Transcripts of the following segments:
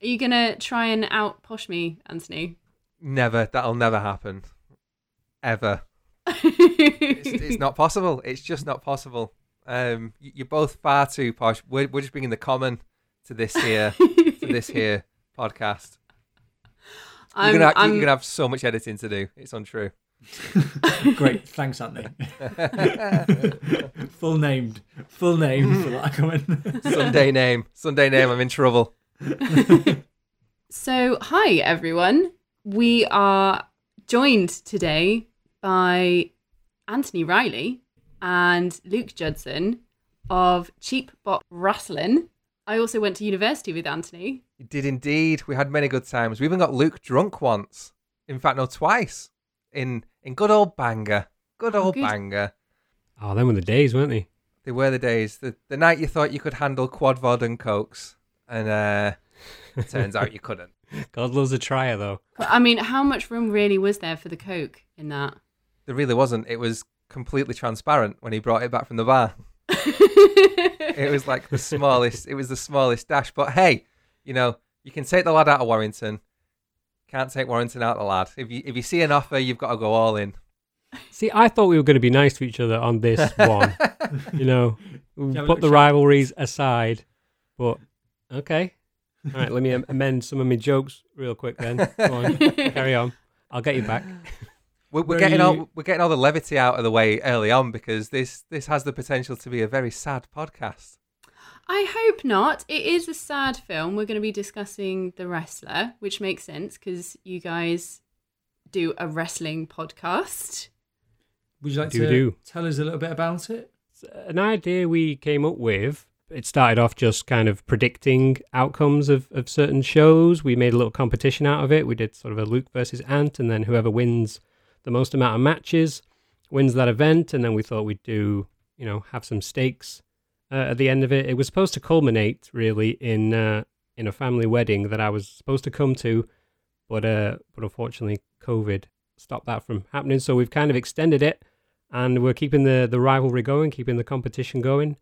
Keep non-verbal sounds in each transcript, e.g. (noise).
Are you gonna try and out posh me, Anthony? Never. That'll never happen. Ever. (laughs) It's, it's not possible. It's just not possible. Um, you're both far too posh. We're, we're just bringing the common to this here to this (laughs) here podcast. You're gonna, I'm, you're gonna have so much editing to do. It's untrue. (laughs) Great, thanks, Anthony. full named, full name for that comment. Sunday name. Sunday name. I'm in trouble. (laughs) So, hi everyone. We are joined today by Anthony Riley and Luke Judson of Cheap Pop Wrestling. I also went to university with Anthony. You did indeed. We had many good times. We even got Luke drunk once. In fact, no, twice. In in good old Bangor. Good Oh, old good. Bangor. Oh, them were the days, weren't they? They were the days. The the night you thought you could handle quad vod and cokes, and uh, turns out you couldn't. (laughs) God loves a trier, though. But I mean, how much room really was there for the Coke in that? There really wasn't. It was completely transparent when he brought it back from the bar. (laughs) It was like the smallest. It was the smallest dash. But hey, you know you can take the lad out of Warrington. Can't take Warrington out of the lad. If you if you see an offer, you've got to go all in. See, I thought we were going to be nice to each other on this (laughs) one. you know, we Have a put the rivalries aside. But okay, all right. Let me amend some of my jokes real quick. Then Go on, (laughs) carry on. I'll get you back. (sighs) We're, we're getting you- all we're getting all the levity out of the way early on because this this has the potential to be a very sad podcast. I hope not. It is a sad film. We're going to be discussing The Wrestler, which makes sense because you guys do a wrestling podcast. Would you like Do to do. tell us a little bit about it? an idea we came up with. It started off just kind of predicting outcomes of, of certain shows. We made a little competition out of it. We did sort of a Luke versus Ant, and then whoever wins the most amount of matches wins that event. And then we thought we'd do, you know, have some stakes uh, at the end of it. It was supposed to culminate really in uh, in a family wedding that I was supposed to come to, but uh, but unfortunately COVID stopped that from happening. So we've kind of extended it and we're keeping the the rivalry going, keeping the competition going.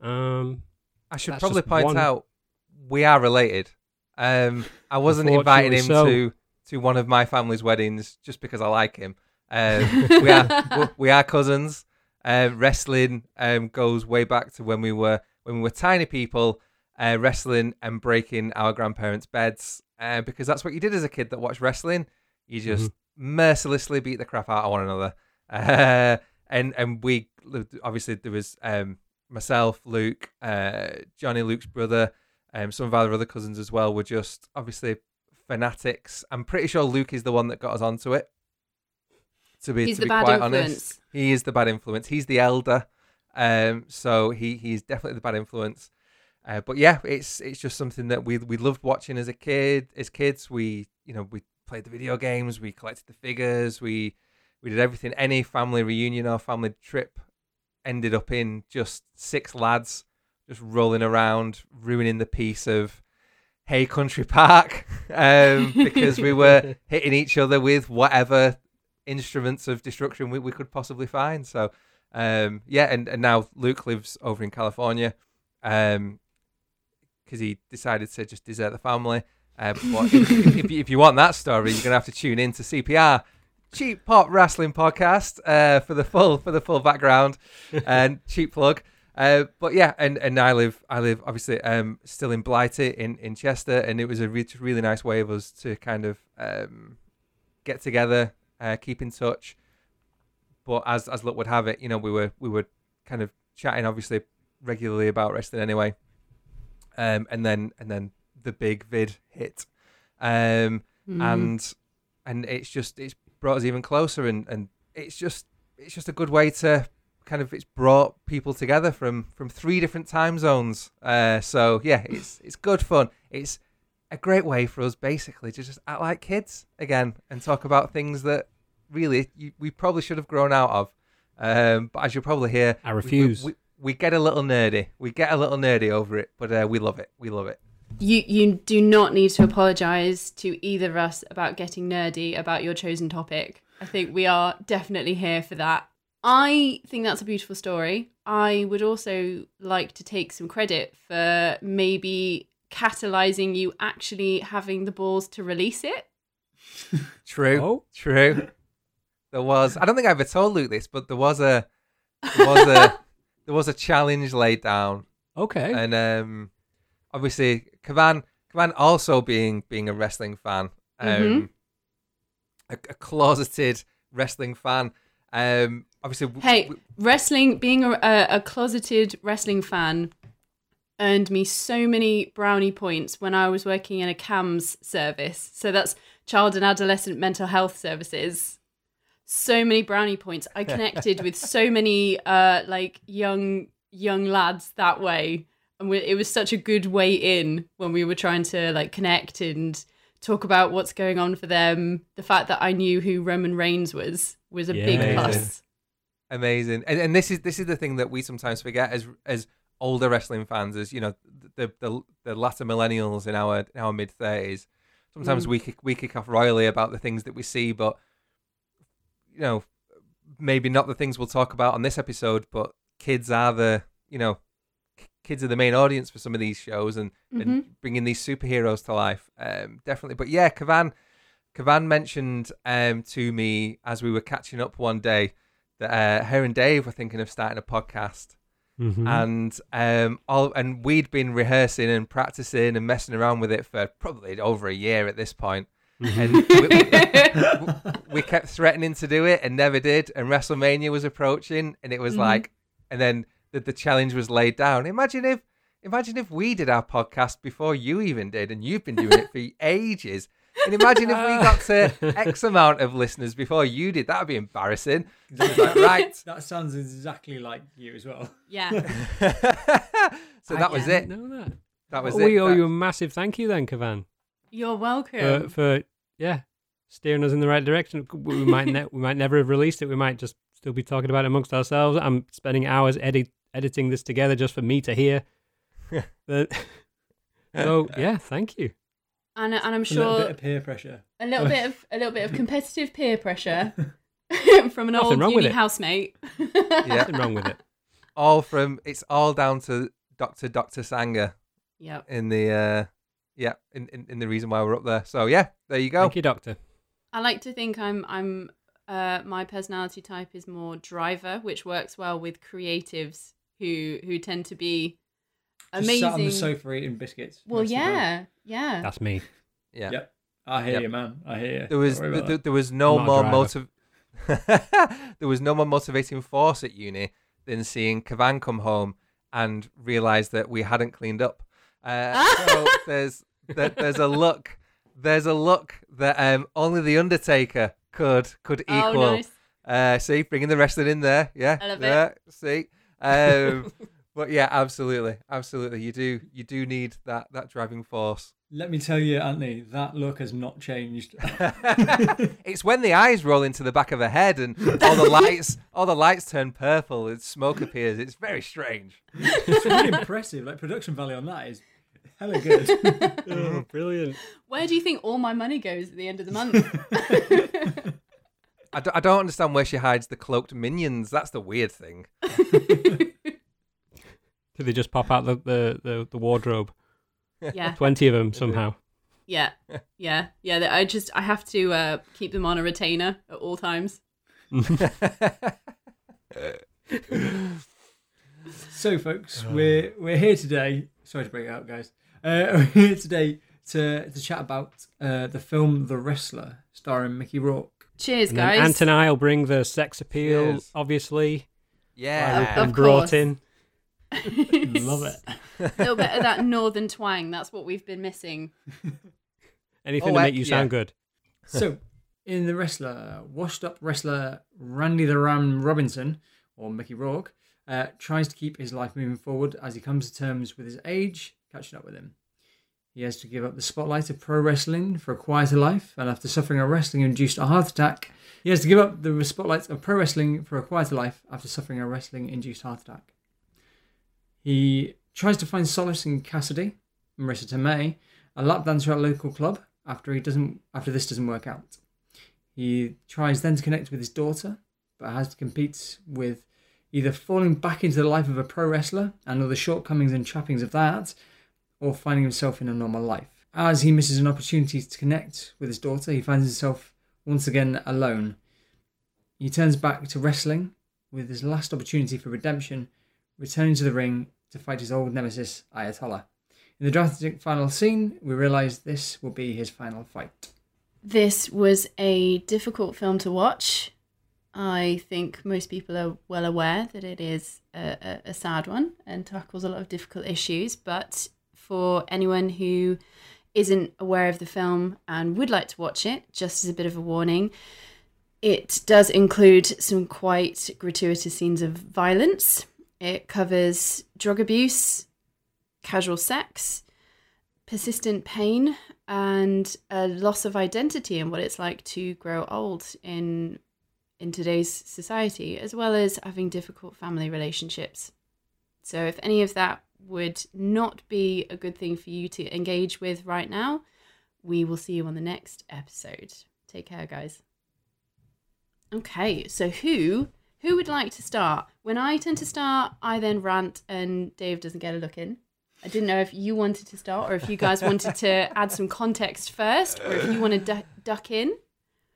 Um, I should That's probably point one- out we are related. Um, I wasn't inviting him Unfortunately to to one of my family's weddings just because I like him. Um, (laughs) we are we- are cousins. Um, wrestling um, goes way back to when we were when we were tiny people, uh, wrestling and breaking our grandparents' beds. Uh, because that's what you did as a kid that watched wrestling. You just mercilessly beat the crap out of one another. (laughs) Uh, and and we obviously there was um, myself, Luke, uh, Johnny, Luke's brother, um, some of our other cousins as well were just obviously fanatics. I'm pretty sure Luke is the one that got us onto it. To be He's to the be bad quite influence. honest, he is the bad influence. He's the elder, um, so he he's definitely the bad influence. Uh, but yeah, it's it's just something that we we loved watching as a kid. As kids, we you know we played the video games, we collected the figures, we we did everything. Any family reunion or family trip ended up in just six lads just rolling around, ruining the peace of Haigh Country Park (laughs) um, because we were (laughs) hitting each other with whatever instruments of destruction we, we could possibly find. So, um, yeah, and, and now Luke lives over in California because he decided to just desert the family. Uh, if, if, if, you, if you want that story, you're gonna have to tune in to CPR, Cheap Pop Wrestling Podcast, uh, for the full for the full background (laughs) and cheap plug. Uh, but yeah, and, and I live I live obviously um, still in Blighty in, in Chester, and it was a re- really nice way of us to kind of um, get together, uh, keep in touch. But as as luck would have it, you know, we were we were kind of chatting obviously regularly about wrestling anyway. Um, and then and then the big vid hit, um, Mm. and and it's just it's brought us even closer, and and it's just it's just a good way to kind of it's brought people together from from three different time zones. Uh, so yeah, it's it's good fun. It's a great way for us basically to just act like kids again and talk about things that really you, we probably should have grown out of. Um, but as you'll probably hear, I we- refuse. We, we, we get a little nerdy. We get a little nerdy over it, but uh, we love it. We love it. You you do not need to apologise to either of us about getting nerdy about your chosen topic. I think we are definitely here for that. I think that's a beautiful story. I would also like to take some credit for maybe catalyzing you actually having the balls to release it. (laughs) True. Oh. True. There was. I don't think I ever told Luke this, but there was a there was a (laughs) there was a challenge laid down, Okay. and um, obviously Kavan Kavan also being being a wrestling fan, um, Mhm. a, a closeted wrestling fan. Um, obviously, w- Hey, w- wrestling, being a, a, a closeted wrestling fan, earned me so many brownie points when I was working in a CAMHS service. So that's child and adolescent mental health services. So many brownie points. I (laughs) connected with so many uh, like young young lads that way, and we, it was such a good way in when we were trying to like connect and talk about what's going on for them. The fact that I knew who Roman Reigns was was a big Yeah. plus. amazing and, and this is this is the thing that we sometimes forget as as older wrestling fans as you know the the, the latter millennials in our in our mid 30s sometimes Mm. we kick, we kick off royally about the things that we see but you know maybe not the things we'll talk about on this episode but kids are the you know k- kids are the main audience for some of these shows and, Mhm. and bringing these superheroes to life um definitely but yeah Kavan Kavan mentioned um to me as we were catching up one day that uh, her and Dave were thinking of starting a podcast, Mhm. and um, all and we'd been rehearsing and practicing and messing around with it for probably over a year at this point, and we, (laughs) we kept threatening to do it and never did. And WrestleMania was approaching, and it was Mhm. like, and then the, the challenge was laid down. Imagine if, imagine if we did our podcast before you even did, and you've been doing it for (laughs) ages. And imagine if we got to (laughs) X amount of listeners before you did. That would be embarrassing. Like, right. That sounds exactly like you as well. Yeah. (laughs) so that was it. know that. That was Well, we owe That- you a massive thank you then, Kavan, You're for, welcome. for yeah steering us in the right direction. We might ne- we might never have released it. We might just still be talking about it amongst ourselves. I'm spending hours edit editing this together just for me to hear. (laughs) But- (laughs) so yeah, thank you. and and I'm A little sure bit of peer pressure. a little bit of a little bit of (laughs) competitive peer pressure from an Nothing old wrong with uni it. housemate. Yeah. Nothing wrong with it. all from it's all down to Doctor Doctor Sanger Yep. in the uh yeah in, in in the reason why we're up there. So yeah, there you go. Thank you, Doctor. I like to think I'm I'm uh my personality type is more driver, which works well with creatives who who tend to be Just amazing. sat on the sofa eating biscuits. well, most of the time. yeah, yeah. That's me. Yeah. Yep. I hear Yep. you, man. I hear you. There was Don't worry about there, was no I'm not a more driver. motiv (laughs) there was no more motivating force at uni than seeing Kavan come home and realize that we hadn't cleaned up. Uh, (laughs) so there's there, there's a look there's a look that um only the Undertaker could could equal. Oh, nice. Uh, see, bringing the wrestling in there. Yeah, I love it. yeah. See, um, (laughs) but yeah, absolutely, absolutely. You do, you do need that that driving force. Let me tell you, Anthony, that look has not changed. (laughs) (laughs) it's when the eyes roll into the back of the head and all the lights, all the lights turn purple and smoke appears. It's very strange. it's really impressive. Like production value on that is hella good. Oh, brilliant. Where do you think all my money goes at the end of the month? I, d- I don't understand where she hides the cloaked minions. That's the weird thing. (laughs) Did they just pop out the, the, the, the wardrobe? yeah, 20 of them somehow. yeah, yeah, yeah. that I just I have to uh, keep them on a retainer at all times. (laughs) So, folks, we're we're here today. Sorry to break it out, guys. Uh, (laughs) we're here today to to chat about uh, the film The Wrestler, starring Mickey Rourke. Cheers, And guys. Ant and I will bring the sex appeal, Cheers. obviously. Yeah. Of and brought in. (laughs) Love it. a little bit of that northern twang. That's what we've been missing. (laughs) Anything Oh, to make you sound yeah. good. So, in The Wrestler, washed up wrestler Randy the Ram Robinson, or Mickey Rourke, uh, tries to keep his life moving forward as he comes to terms with his age, catching up with him. He has to give up the spotlight of pro wrestling for a quieter life, and after suffering a wrestling induced heart attack, he has to give up the spotlight of pro wrestling for a quieter life after suffering a wrestling induced heart attack. He tries to find solace in Cassidy, Marisa Tomei, a lap dancer at a local club, after he doesn't after this doesn't work out. He tries then to connect with his daughter, but has to compete with either falling back into the life of a pro wrestler and all the shortcomings and trappings of that, or finding himself in a normal life. As he misses an opportunity to connect with his daughter, he finds himself once again alone. He turns back to wrestling with his last opportunity for redemption, returning to the ring to fight his old nemesis, Ayatollah. In the dramatic final scene, we realise this will be his final fight. This was a difficult film to watch. I think most people are well aware that it is a, a, a sad one and tackles a lot of difficult issues. But for anyone who isn't aware of the film and would like to watch it, just as a bit of a warning, it does include some quite gratuitous scenes of violence. It covers drug abuse, casual sex, persistent pain, and a loss of identity and what it's like to grow old in in today's society, as well as having difficult family relationships. So, if any of that would not be a good thing for you to engage with right now, we will see you on the next episode. Take care, guys. Okay, so who who would like to start? When I tend to start, I then rant and Dave doesn't get a look in. I didn't know if you wanted to start or if you guys wanted to (laughs) add some context first or if you want to du- duck in.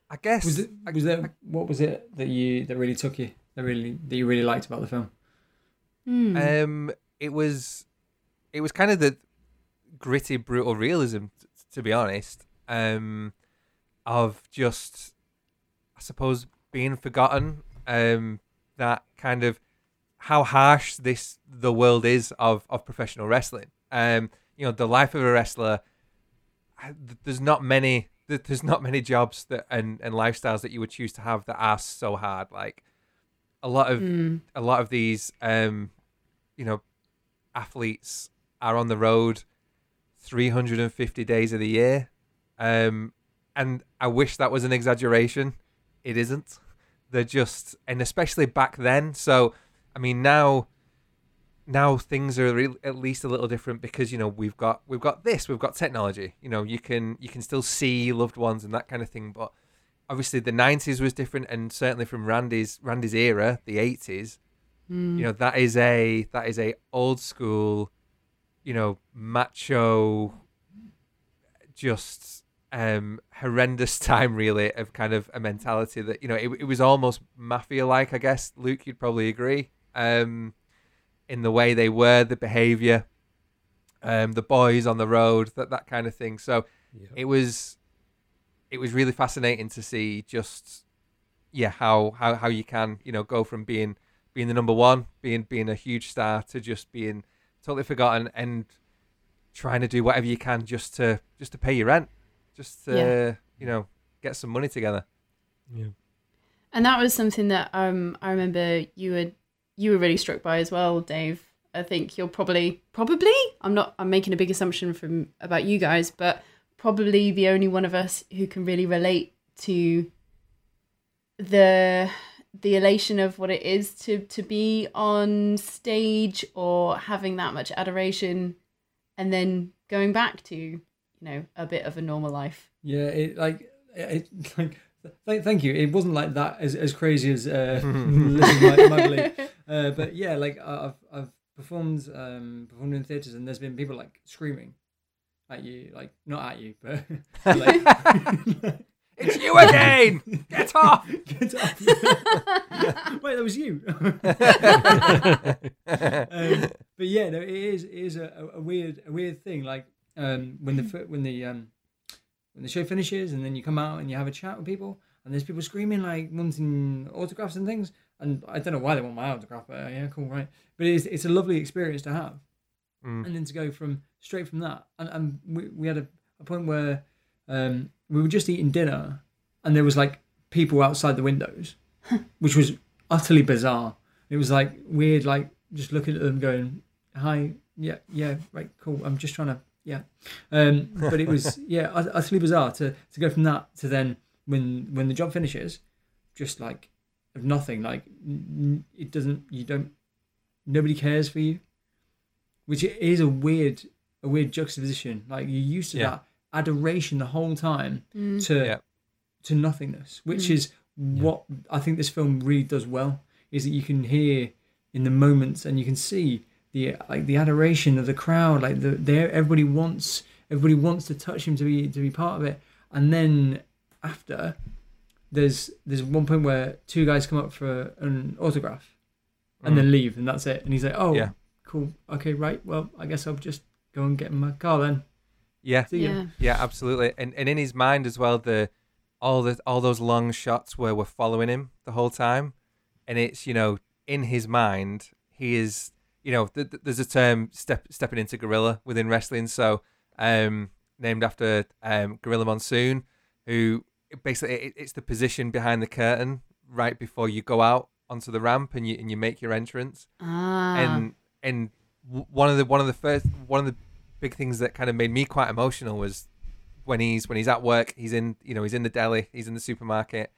I guess. Was it? Was there? What was it that you that really took you? That really that you really liked about the film? Hmm. Um, it was, it was kind of the gritty, brutal realism, t- to be honest. Um, of just, I suppose, being forgotten. Um, that kind of how harsh this the world is of of professional wrestling. Um, you know, the life of a wrestler. There's not many. There's not many jobs that and and lifestyles that you would choose to have that are so hard. Like a lot of Hmm. a lot of these um you know athletes are on the road 350 days of the year um and i wish that was an exaggeration. It isn't. They're just and especially back then so i mean now now things are re- at least a little different because you know we've got we've got this we've got technology. You know you can you can still see loved ones and that kind of thing but obviously the 90s was different and certainly from randy's randy's era the 80s Hmm. you know that is a that is a old school you know macho just um horrendous (laughs) time really of kind of a mentality that you know it, it was almost mafia like i guess. Luke you'd probably agree. Um in the way they were the behavior um the boys on the road that that kind of thing. So it was it was really fascinating to see just yeah how how how you can you know go from being being the number one being being a huge star to just being totally forgotten and trying to do whatever you can just to just to pay your rent just to Yeah. you know get some money together Yeah. And that was something that um I remember you were you were really struck by as well, Dave. I think you're probably probably I'm not I'm making a big assumption from about you guys, but probably the only one of us who can really relate to the the elation of what it is to to be on stage or having that much adoration and then going back to you know a bit of a normal life Yeah, it like it like. Th- thank you. It wasn't like that as, as crazy as uh, Lizzie might, might. Uh, but yeah, like I- I've I've performed um performed in theaters and there's been people like screaming at you, like not at you, but (laughs) like (laughs) it's you again (laughs) get off Get off. (laughs) Wait, that was you. (laughs) um, but yeah, no, it is it is a, a weird a weird thing. Like um, when the when the um, when the show finishes, and then you come out and you have a chat with people, and there's people screaming like wanting autographs and things. And I don't know why they want my autograph, but uh, yeah, cool, right? But it's it's a lovely experience to have, Mm. and then to go from straight from that, and, and we we had a, a point where um, we were just eating dinner, and there was like people outside the windows, which was utterly bizarre. It was like weird, like just looking at them, going, "Hi, yeah, yeah, right, cool." I'm just trying to, yeah. Um, but it was, (laughs) yeah, ut- utterly bizarre to to go from that to then when when the job finishes, just like of nothing, like it doesn't, you don't, nobody cares for you, which is a weird, a weird juxtaposition. Like you're used to Yeah. that adoration the whole time Mm. to Yeah. to nothingness, which Mm. is what I think this film really does well. Is that you can hear in the moments and you can see the like the adoration of the crowd, like the there everybody wants everybody wants to touch him to be to be part of it, and then after there's there's one point where two guys come up for an autograph and then leave and that's it and he's like oh Mm. Yeah. cool okay right well i guess i'll just go and get in my car then Yeah, see ya. Yeah. yeah, absolutely. And and in his mind as well, the all the all those long shots where we're following him the whole time, and it's you know in his mind he is you know th- th- there's a term step stepping into gorilla within wrestling, so um named after um Gorilla Monsoon, who basically it, it's the position behind the curtain right before you go out onto the ramp and you and you make your entrance Ah. and and w- one of the one of the first one of the big things that kind of made me quite emotional was when he's when he's at work he's in you know he's in the deli he's in the supermarket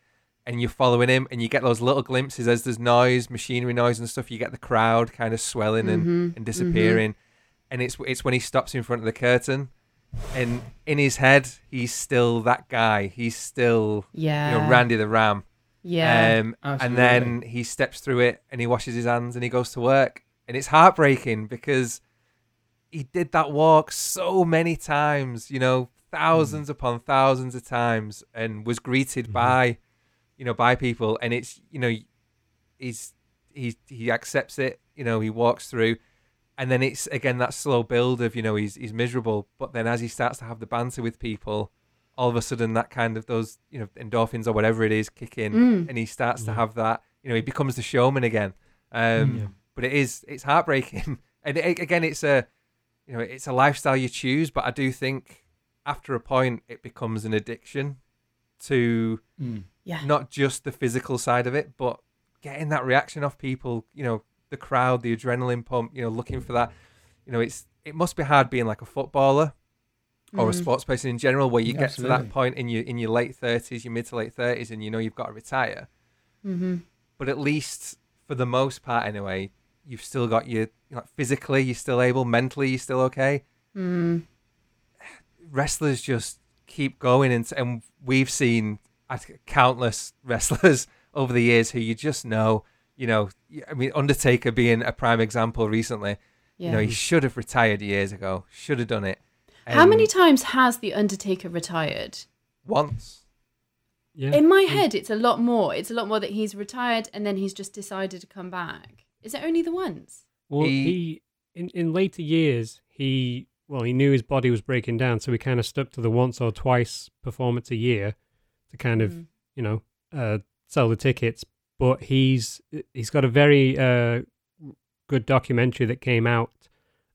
and you're following him and you get those little glimpses as there's noise machinery noise and stuff you get the crowd kind of swelling and, Mhm, and disappearing and it's it's when he stops in front of the curtain and in his head he's still that guy he's still yeah. you know Randy the Ram Yeah. um, and then he steps through it and he washes his hands and he goes to work. And it's heartbreaking because he did that walk so many times, you know, thousands upon thousands of times and was greeted Mhm. by, you know, by people. And it's, you know, he's, he, he accepts it, you know, he walks through. And then it's again that slow build of, you know, he's, he's miserable. But then as he starts to have the banter with people, all of a sudden that kind of those, you know, endorphins or whatever it is kick in Mm. and he starts to have that you know he becomes the showman again um Yeah. but it is it's heartbreaking (laughs) and it, again it's a you know it's a lifestyle you choose but i do think after a point it becomes an addiction to Mm. Yeah. not just the physical side of it but getting that reaction off people you know the crowd the adrenaline pump you know looking for that you know it's it must be hard being like a footballer or a Mm. sports person in general where you get to that point in your in your late 30s your mid to late 30s and you know you've got to retire Mm-hmm. but at least for the most part anyway you've still got your you know, physically you're still able mentally you're still okay Mm. wrestlers just keep going and, and we've seen countless (laughs) wrestlers over the years who you just know you know i mean undertaker being a prime example recently Yeah. you know he should have retired years ago should have done it How many times has the Undertaker retired? once Yeah. In my head, it's a lot more. It's a lot more that he's retired and then he's just decided to come back. Is it only the once? Well, He- he, in in later years he well he knew his body was breaking down, so he kind of stuck to the once or twice performance a year to kind of Mm. you know uh, sell the tickets. But he's he's got a very uh, good documentary that came out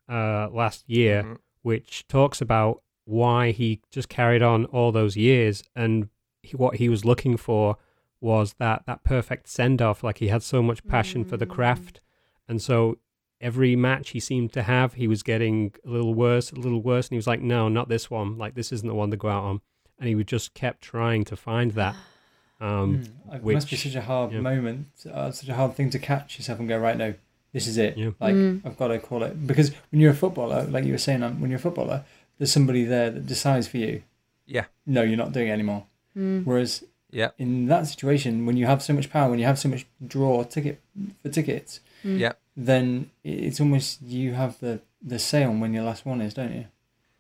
uh, last year, Mhm. which talks about why he just carried on all those years and he, what he was looking for was that that perfect send off like he had so much passion for the Mm. craft and so every match he seemed to have he was getting a little worse a little worse and he was like no not this one like this isn't the one to go out on and he would just kept trying to find that (sighs) um Mm. It must be such a hard yeah. moment, uh, such a hard thing to catch yourself and go right now. This is it. Yeah. Like Mm. I've got to call it because when you're a footballer, like you were saying, um, when you're a footballer, there's somebody there that decides for you. Yeah. No, you're not doing it anymore. Mm. Whereas yeah in that situation, when you have so much power, when you have so much draw ticket for tickets, Mm. yeah then it's almost you have the the say on when your last one is, don't you?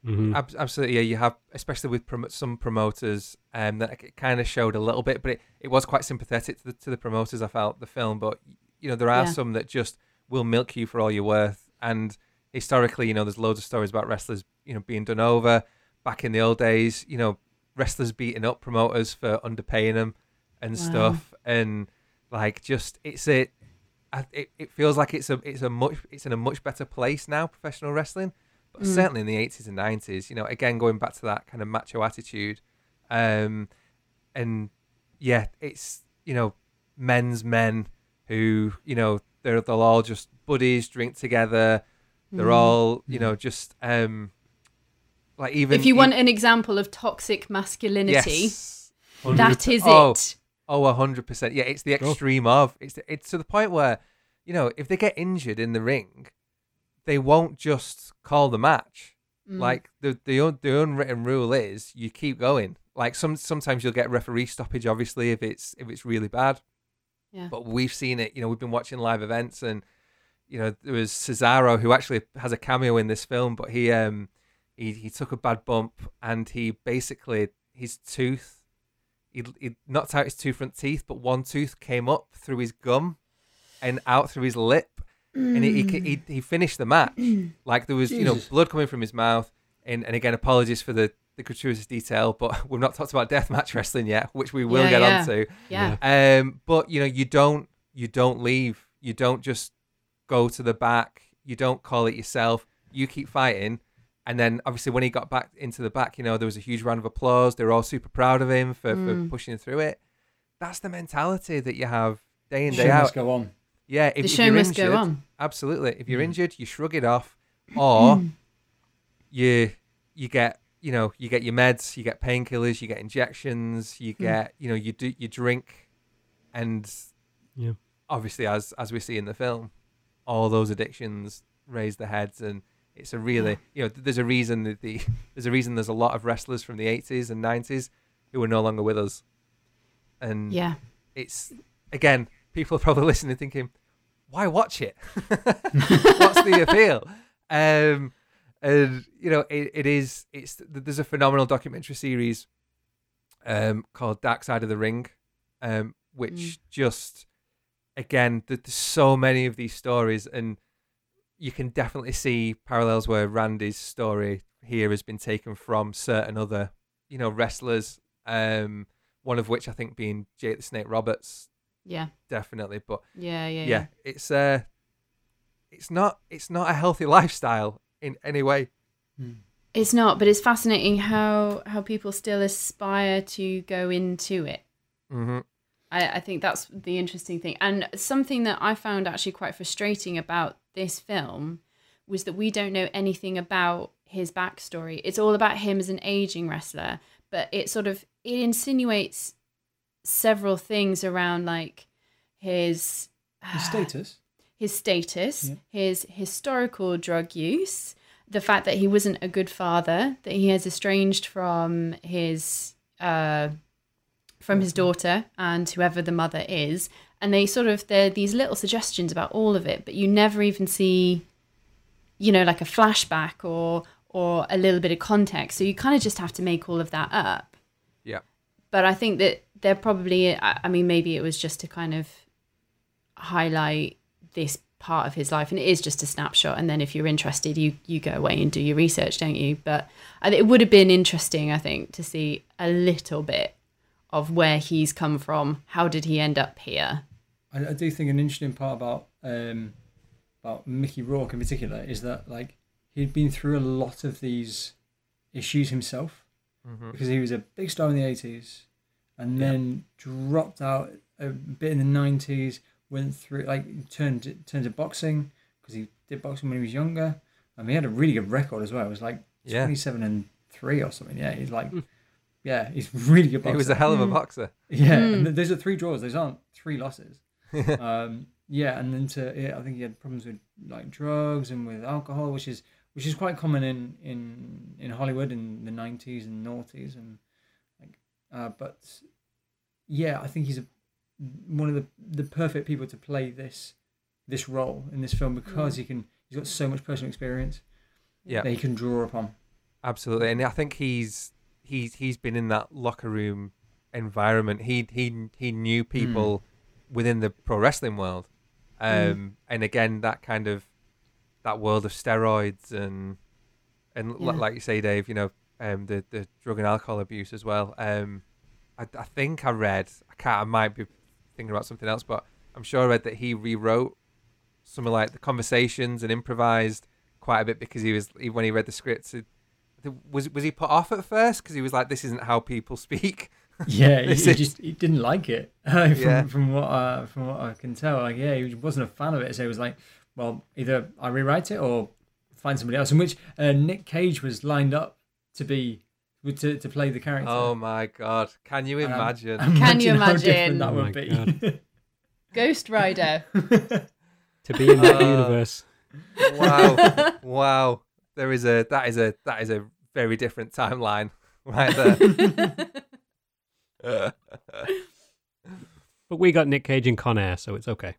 mhm. Ab- absolutely, yeah. You have, especially with prom- some promoters, um, that it kind of showed a little bit, but it, it was quite sympathetic to the to the promoters. I felt the film, but you know there are Yeah. some that just will milk you for all you're worth. And historically, you know, there's loads of stories about wrestlers, you know, being done over. Back in the old days, you know, wrestlers beating up promoters for underpaying them and Wow. stuff, and like just it's a It, it feels like it's a it's a much it's in a much better place now professional wrestling but Mm. certainly in the 80s and 90s you know again going back to that kind of macho attitude um and yeah it's you know men's men who you know they're they'll all just buddies drink together they're Mm. all you know just um like even if you e- want an example of toxic masculinity, yes, that is Oh, it. Oh, a hundred percent. Yeah, it's the Go. extreme of. It's it's to the point where, you know, if they get injured in the ring, they won't just call the match. Mm. Like the the un- the unwritten rule is you keep going. Like some sometimes you'll get referee stoppage, obviously, if it's if it's really bad. Yeah. But we've seen it. You know, we've been watching live events, and you know, there was Cesaro who actually has a cameo in this film, but he um he he took a bad bump and he basically his tooth he he knocked out his two front teeth, but one tooth came up through his gum and out through his lip, and he, he he he finished the match (clears throat) like there was you know blood coming from his mouth, and and again apologies for the the gratuitous detail, but (laughs) we've not talked about deathmatch wrestling yet, which we will Yeah, get yeah. onto. Yeah. Um, but you know, you don't you don't leave. You don't just go to the back. You don't call it yourself. You keep fighting. And then obviously when he got back into the back, you know, there was a huge round of applause. They were all super proud of him for, Mm. for pushing through it. That's the mentality that you have day in, Show day out. must go on. Yeah, if, The if show you're must go on. Absolutely. If you're Mm. injured, you shrug it off, or you you get you know you get your meds, you get painkillers, you get injections, you get you know you do you drink, and Yeah. obviously as as we see in the film, all those addictions raise their heads, and it's a really you know there's a reason that the (laughs) there's a reason there's a lot of wrestlers from the 80s and 90s who are no longer with us, and Yeah. it's again people are probably (laughs) listening thinking why watch it (laughs) what's the appeal um and you know it, it is it's there's a phenomenal documentary series um called dark side of the ring um which Mm. just again there's so many of these stories and you can definitely see parallels where randy's story here has been taken from certain other you know wrestlers um one of which i think being jake the snake roberts Yeah. definitely but Yeah. Yeah. yeah, it's uh it's not it's not a healthy lifestyle in any way It's not, but it's fascinating how how people still aspire to go into it. hmm I, I think that's the interesting thing. And something that I found actually quite frustrating about this film was that we don't know anything about his backstory. It's all about him as an aging wrestler, but it sort of it insinuates several things around like his The status. his status, Yeah. his historical drug use, the fact that he wasn't a good father, that he has estranged from his uh, from his daughter and whoever the mother is, and they sort of they're these little suggestions about all of it, but you never even see, you know, like a flashback or or a little bit of context. So you kind of just have to make all of that up. Yeah. But I think that they're probably, I mean, maybe it was just to kind of highlight this part of his life and it is just a snapshot and then if you're interested you you go away and do your research don't you but it would have been interesting i think to see a little bit of where he's come from how did he end up here I, I do think an interesting part about um, about Mickey Rourke in particular is that like he'd been through a lot of these issues himself hmm because he was a big star in the eighties, and Yeah. then dropped out a bit in the nineties. Went through like turned turned to boxing because he did boxing when he was younger. I mean, he had a really good record as well. It was like Yeah. twenty seven and three or something. Yeah, he's like, Hmm. yeah, he's (laughs) really good. he was a hell of a Mm. boxer Yeah, Mm. and those are three draws. Those aren't three losses. (laughs) um, yeah, and then to yeah, I think he had problems with like drugs and with alcohol, which is which is quite common in in in Hollywood in the nineties and noughties and like, uh, but yeah, I think he's a, one of the the perfect people to play this this role in this film because he can he's got so much personal experience Yeah. that he can draw upon. absolutely and i think he's he's he's been in that locker room environment he he he knew people within the pro wrestling world. Um and again that kind of that world of steroids and and Yeah. like you say dave you know um the the drug and alcohol abuse as well. Um I, I think i read i can't i might be thinking about something else but i'm sure i read that he rewrote some of like the conversations and improvised quite a bit because he was he, when he read the scripts it, was was he put off at first? Because he was like this isn't how people (laughs) speak Yeah, (laughs) he, he just he didn't like it (laughs) from, Yeah. from what uh, from what I can tell. Like, yeah, he wasn't a fan of it. So he was like, well, either I rewrite it or find somebody else. In which uh, Nick Cage was lined up to be to, to play the character. oh my god can you Um, imagine Can you how imagine? that Oh would be? (laughs) ghost rider To be in that Uh, universe. wow wow there is a that is a that is a very different timeline right there (laughs) But we got Nick Cage and Con Air, so it's okay.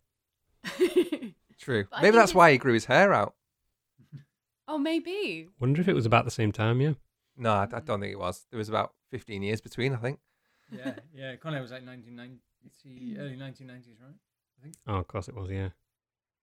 (laughs) True. But I Maybe think that's it's- why he grew his hair out. (laughs) Oh, maybe. Wonder if it was about the same time. Yeah. No, I, I don't think it was. There was about 15 years between, I think. yeah, yeah. Con Air was like 1990, early 1990s, right? Oh, of course it was. Yeah.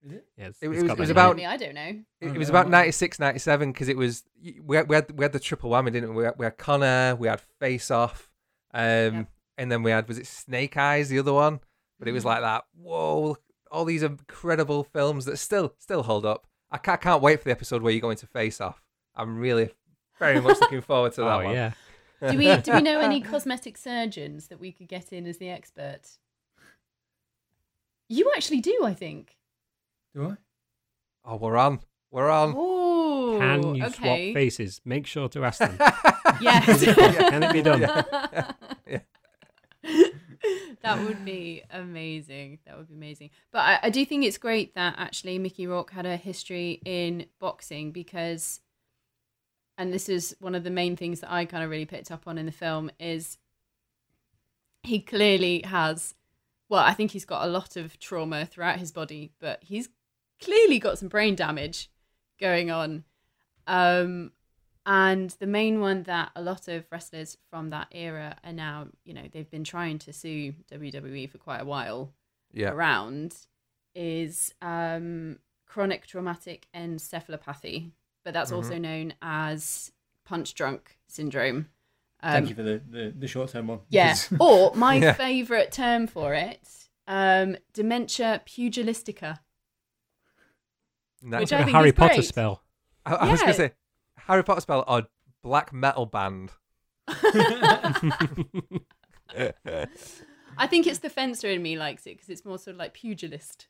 Is it? Yeah. it's- It- it it's was- got it was that about- name. I don't know. It, Oh, it was about well- 96, 97 because it was we had, we had we had the triple whammy, didn't we? We had, we had Con Air, we had Face Off, um, Yeah. and then we had was it Snake Eyes, the other one? But it was Mhm. like that. Whoa! All these incredible films that still still hold up. I can't, I can't wait for the episode where you're going to Face Off. I'm really very much (laughs) looking forward to that Oh one. yeah. (laughs) Do we do we know any cosmetic surgeons that we could get in as the expert? You actually do, I think. Do I? Oh, we're on. We're on. Oh, Can you okay. swap faces? Make sure to ask them. (laughs) Yes. Can it be done? (laughs) Yeah. that would be amazing. That would be amazing. But I, I do think it's great that actually Mickey Rourke had a history in boxing because, and this is one of the main things that I kind of really picked up on in the film is he clearly has, well, I think he's got a lot of trauma throughout his body, but he's clearly got some brain damage going on. Um, and the main one that a lot of wrestlers from that era are now, you know, they've been trying to sue WWE for quite a while Yeah. around is um, chronic traumatic encephalopathy, but that's also known as punch drunk syndrome. Um, Thank you for the, the, the short term one. yeah. or my (laughs) Yeah. favourite term for it, um, dementia pugilistica. Nice. Which Like I a think Harry is Potter great. spell. I, I was Yeah. gonna say Harry Potter spell or black metal band. (laughs) (laughs) I think it's the fencer in me likes it because it's more sort of like pugilist.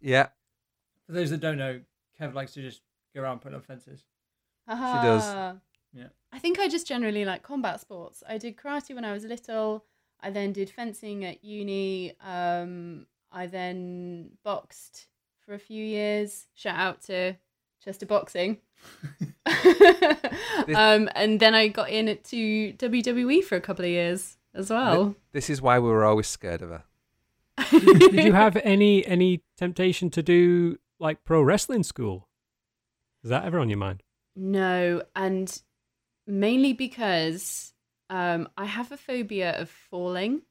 Yeah, For those that don't know, Kev likes to just go around putting up fences. She does. Ah. Yeah. I think I just generally like combat sports. I did karate when I was little. I then did fencing at uni. Um, I then boxed for a few years. Shout out to Chester Boxing. (laughs) um, and then I got in to WWE for a couple of years as well. this is why we were always scared of her. Did you have any any temptation to do like pro wrestling school? Is that ever on your mind? No, and mainly because um, I have a phobia of falling.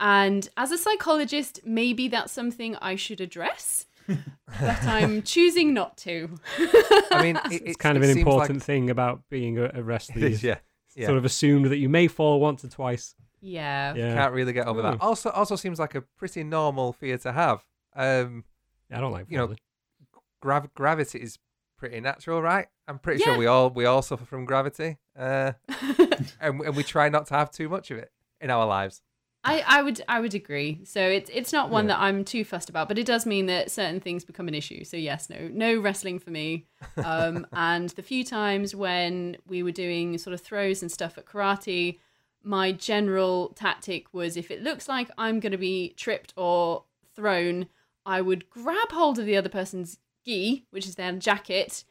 And as a psychologist, maybe that's something I should address, (laughs) but I'm choosing not to. I mean, (laughs) it, It's kind of it an important Like, thing about being a, a wrestler. is, (laughs) yeah, yeah. Sort of assumed that you may fall once or twice. yeah. Yeah, Can't really get over that. Hmm. Also, also seems like a pretty normal fear to have. Um, I don't like You know, falling. grav- gravity is pretty natural, right? I'm pretty Yeah. sure we all we all suffer from gravity, uh, and, and we try not to have too much of it in our lives. I, I would I would agree. So it's it's not one Yeah. that I'm too fussed about, but it does mean that certain things become an issue. So yes, no no wrestling for me. Um, (laughs) and the few times when we were doing sort of throws and stuff at karate, my general tactic was if it looks like I'm going to be tripped or thrown, I would grab hold of the other person's gi, which is their jacket,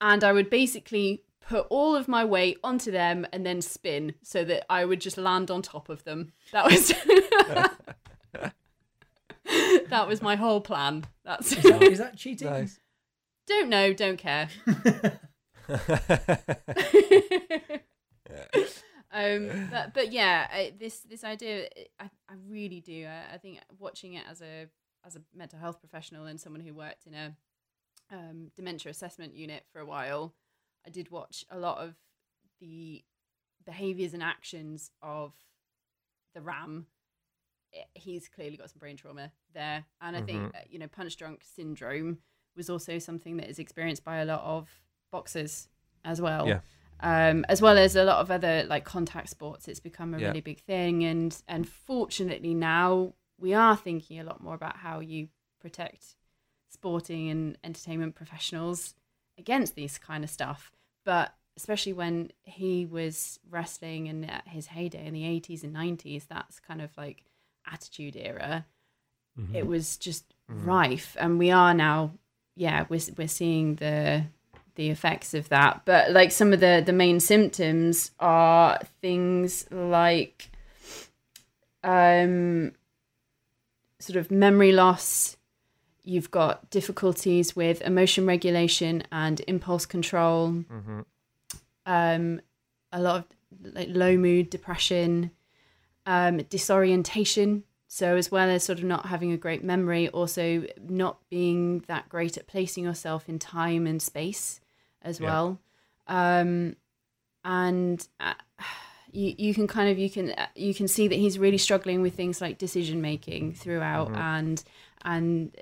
and I would basically put all of my weight onto them and then spin so that I would just land on top of them. That was (laughs) That was my whole plan. That's Is that cheating? Nice. Don't know, don't care. (laughs) (laughs) um, but but yeah, I, this this idea, I, I really do. I, I think watching it as a as a mental health professional and someone who worked in a um, dementia assessment unit for a while, I did watch a lot of the behaviors and actions of the Ram. He's clearly got some brain trauma there, and I think Mhm. uh, you know punch drunk syndrome was also something that is experienced by a lot of boxers as well. Yeah. Um, as well as a lot of other like contact sports, it's become a Yeah. really big thing, and and fortunately now we are thinking a lot more about how you protect sporting and entertainment professionals against these kind of stuff. But especially when he was wrestling in his heyday in the 80s and 90s, that's kind of like attitude era. Mhm. It was just Mhm. rife, and we are now, yeah, we're we're seeing the the effects of that. But like some of the the main symptoms are things like um sort of memory loss you've got difficulties with emotion regulation and impulse control. hmm Um, a lot of like low mood, depression, um, disorientation. So as well as sort of not having a great memory, also not being that great at placing yourself in time and space as Yeah. well. Um, and uh, you you can kind of you can uh, you can see that he's really struggling with things like decision making throughout Mhm. and and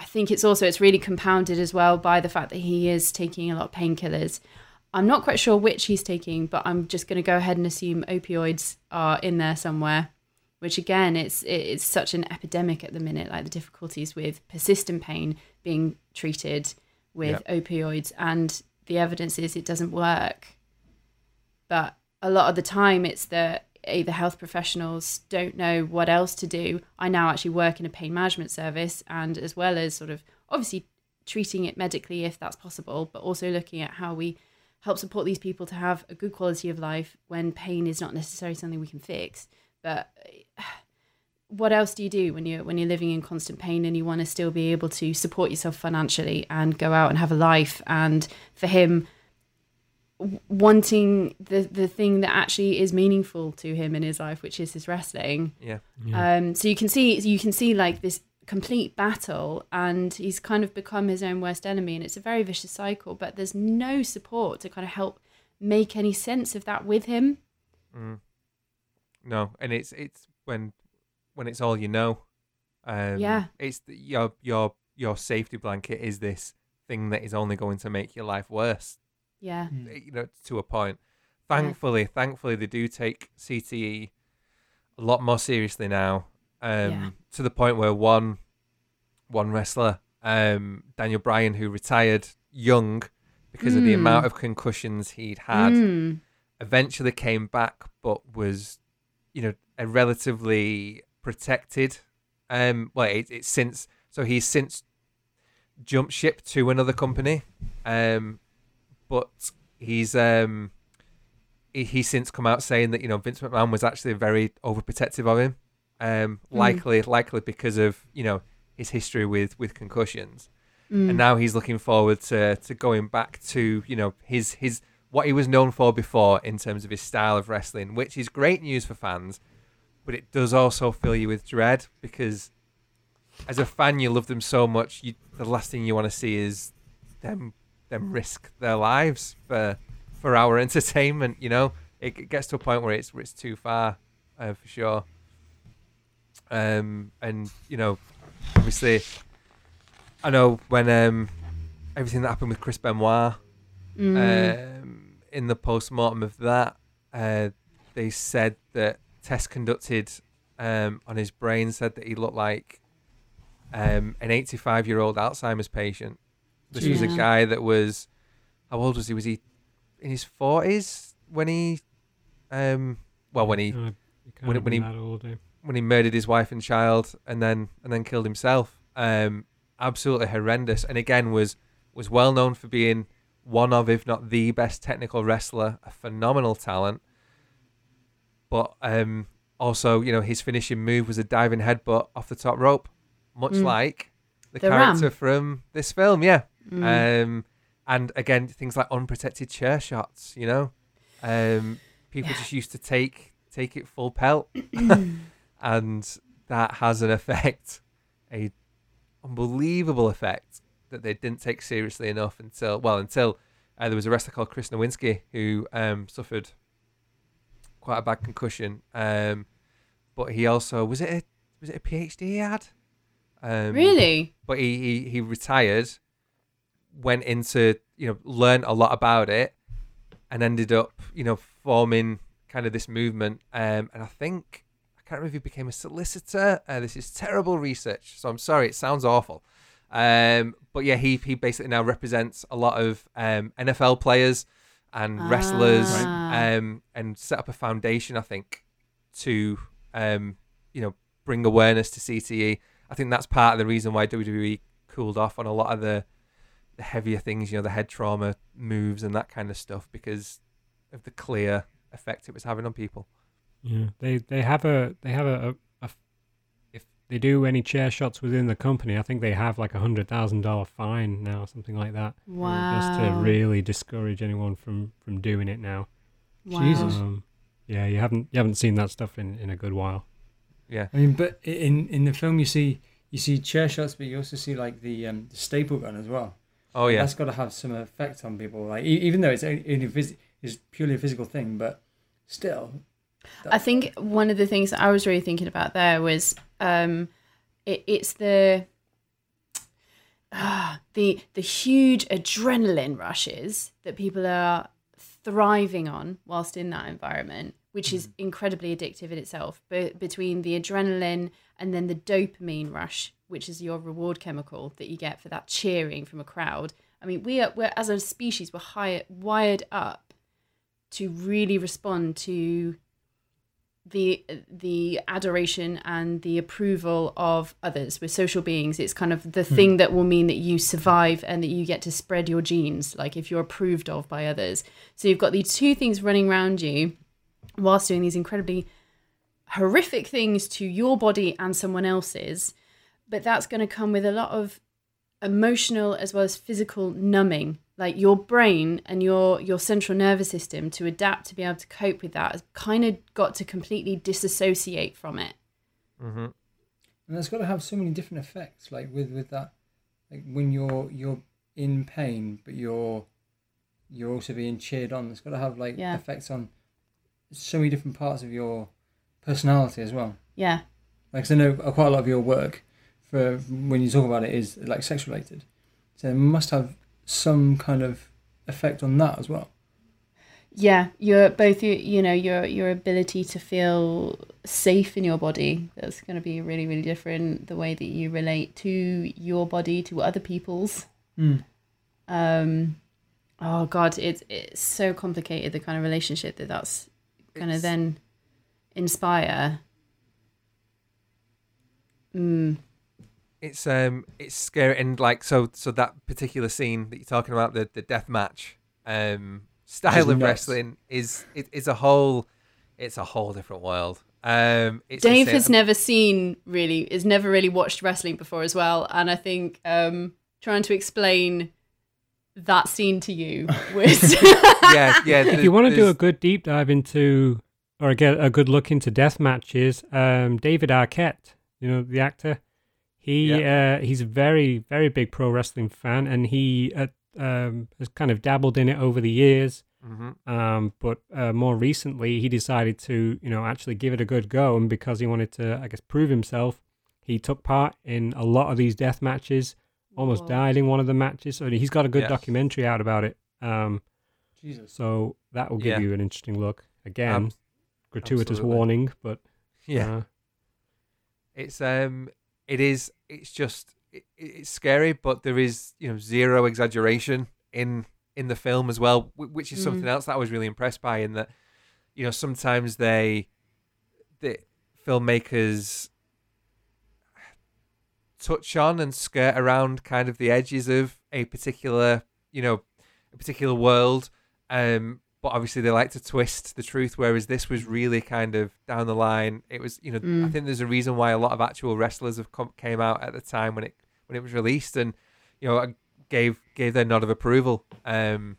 I think it's also it's really compounded as well by the fact that he is taking a lot of painkillers. I'm not quite sure which he's taking, but I'm just going to go ahead and assume opioids are in there somewhere. Which again, it's it's such an epidemic at the minute, like the difficulties with persistent pain being treated with opioids, and the evidence is it doesn't work. But a lot of the time, it's that either health professionals don't know what else to do. I now actually work in a pain management service, and as well as sort of obviously treating it medically if that's possible, but also looking at how we help support these people to have a good quality of life when pain is not necessarily something we can fix. But (sighs) what else do you do when you're when you're living in constant pain and you want to still be able to support yourself financially and go out and have a life? And for him, wanting the the thing that actually is meaningful to him in his life, which is his wrestling. Yeah. Yeah. Um, so you can see you can see like this complete battle, and he's kind of become his own worst enemy, and it's a very vicious cycle. But there's no support to kind of help make any sense of that with him. Mm. No, and it's it's when when it's all you know. Um, Yeah. It's the, your your your safety blanket is this thing that is only going to make your life worse. Yeah, You know, to a point. Thankfully, thankfully they do take CTE a lot more seriously now. Um, Yeah. to the point where one one wrestler, um, Daniel Bryan, who retired young because of the Mm. amount of concussions he'd had Mm. eventually came back, but was, you know, a relatively protected. Um, well, it, it's since so he's since jumped ship to another company, um, but he's um, he, he's since come out saying that you know Vince McMahon was actually very overprotective of him, um, Mm. likely likely because of you know his history with with concussions Mm. and now he's looking forward to to going back to you know his his what he was known for before in terms of his style of wrestling, which is great news for fans, but it does also fill you with dread because as a fan you love them so much, you the last thing you want to see is them them risk their lives for for our (laughs) entertainment. You know, it, it gets to a point where it's where it's too far uh, for sure. Um, and you know, obviously, I know when um everything that happened with Chris Benoit Mm. um, in the post mortem of that, uh, they said that tests conducted um, on his brain said that he looked like um, an 85 year old Alzheimer's patient. This was a Yeah. guy that was how old was he? Was he in his 40s when he um well when he Uh, you can't when it- when been he- that old, eh? when he murdered his wife and child and then and then killed himself. Um, absolutely horrendous. And again, was was well known for being one of, if not the best technical wrestler, a phenomenal talent. But um, also, you know, his finishing move was a diving headbutt off the top rope, much Mm. like the, The character Ram. from this film. Yeah. Mm. Um, and again, things like unprotected chair shots. You know, um, people Yeah. just used to take take it full pelt, (coughs) (laughs) and that has an effect, a unbelievable effect that they didn't take seriously enough until well until uh, there was a wrestler called Chris Nowinski who um, suffered quite a bad concussion. Um, but he also was it a, was it a PhD he had? Um, really? but he, he he retired, went into you know learned a lot about it, and ended up you know forming kind of this movement. Um, and I think I can't remember if he became a solicitor. Uh, this is terrible research, so I'm sorry. It sounds awful. Um, but yeah, he he basically now represents a lot of um, NFL players and wrestlers, Ah. um, and set up a foundation. I think to um, you know bring awareness to CTE. I think that's part of the reason why WWE cooled off on a lot of the the heavier things, you know, the head trauma moves and that kind of stuff because of the clear effect it was having on people. Yeah, they they have a they have a, a, a f- if they do any chair shots within the company, I think they have like a hundred thousand dollar fine now, something like that, Wow. just to really discourage anyone from from doing it now. wow. Jesus. Um, yeah, you haven't you haven't seen that stuff in, in a good while. Yeah. I mean, but in in the film you see you see chair shots, but you also see like the um, the staple gun as well. Oh yeah. That's got to have some effect on people. Like e- even though it's only, only phys- is purely a physical thing, but still. I think one of the things that I was really thinking about there was um, it, it's the ah, the the huge adrenaline rushes that people are thriving on whilst in that environment, which is incredibly addictive in itself. But between the adrenaline and then the dopamine rush, which is your reward chemical that you get for that cheering from a crowd. I mean, we are we're as a species we're high, wired up to really respond to the the adoration and the approval of others. We're social beings. It's kind of the hmm. thing that will mean that you survive and that you get to spread your genes, like if you're approved of by others. So you've got these two things running around you whilst doing these incredibly horrific things to your body and someone else's. But that's going to come with a lot of emotional as well as physical numbing like your brain and your your central nervous system to adapt to be able to cope with that has kind of got to completely disassociate from it mm-hmm. And that's got to have so many different effects. Like with with that, like when you're you're in pain, but you're you're also being cheered on. It's got to have like Yeah. effects on so many different parts of your personality as well. yeah like I know quite a lot of your work for when you talk about it is like sex related, so it must have some kind of effect on that as well. yeah your both your you know your your ability to feel safe in your body that's going to be really really different the way that you relate to your body to other people's Mm. um oh god it's it's so complicated the kind of relationship that that's going to then inspire mm, It's um it's scary and like so so that particular scene that you're talking about the the death match um style of nuts. wrestling is it's a whole it's a whole different world. Um it's Dave insane. has never seen really, is never really watched wrestling before as well, and I think um, trying to explain that scene to you (laughs) was yeah yeah (laughs) if you want to do a good deep dive into or get a good look into death matches, um, David Arquette, you know the actor, he uh, he's a very very big pro wrestling fan, and he uh, um, has kind of dabbled in it over the years. hmm Um, but uh, more recently, he decided to you know actually give it a good go, and because he wanted to, I guess, prove himself, he took part in a lot of these death matches. Almost Whoa. died in one of the matches, so he's got a good Yeah. documentary out about it. Um, Jesus. so that will give Yeah. you an interesting look. Again, Ab- gratuitous absolutely. warning, but yeah uh, it's um it is it's just it, it's scary but there is you know zero exaggeration in in the film as well which is something else that i was really impressed by in that you know sometimes they the filmmakers touch on and skirt around kind of the edges of a particular you know a particular world um but obviously they like to twist the truth whereas this was really kind of down the line it was you know i Mm. think there's a reason why a lot of actual wrestlers have come, came out at the time when it when it was released and you know gave gave their nod of approval um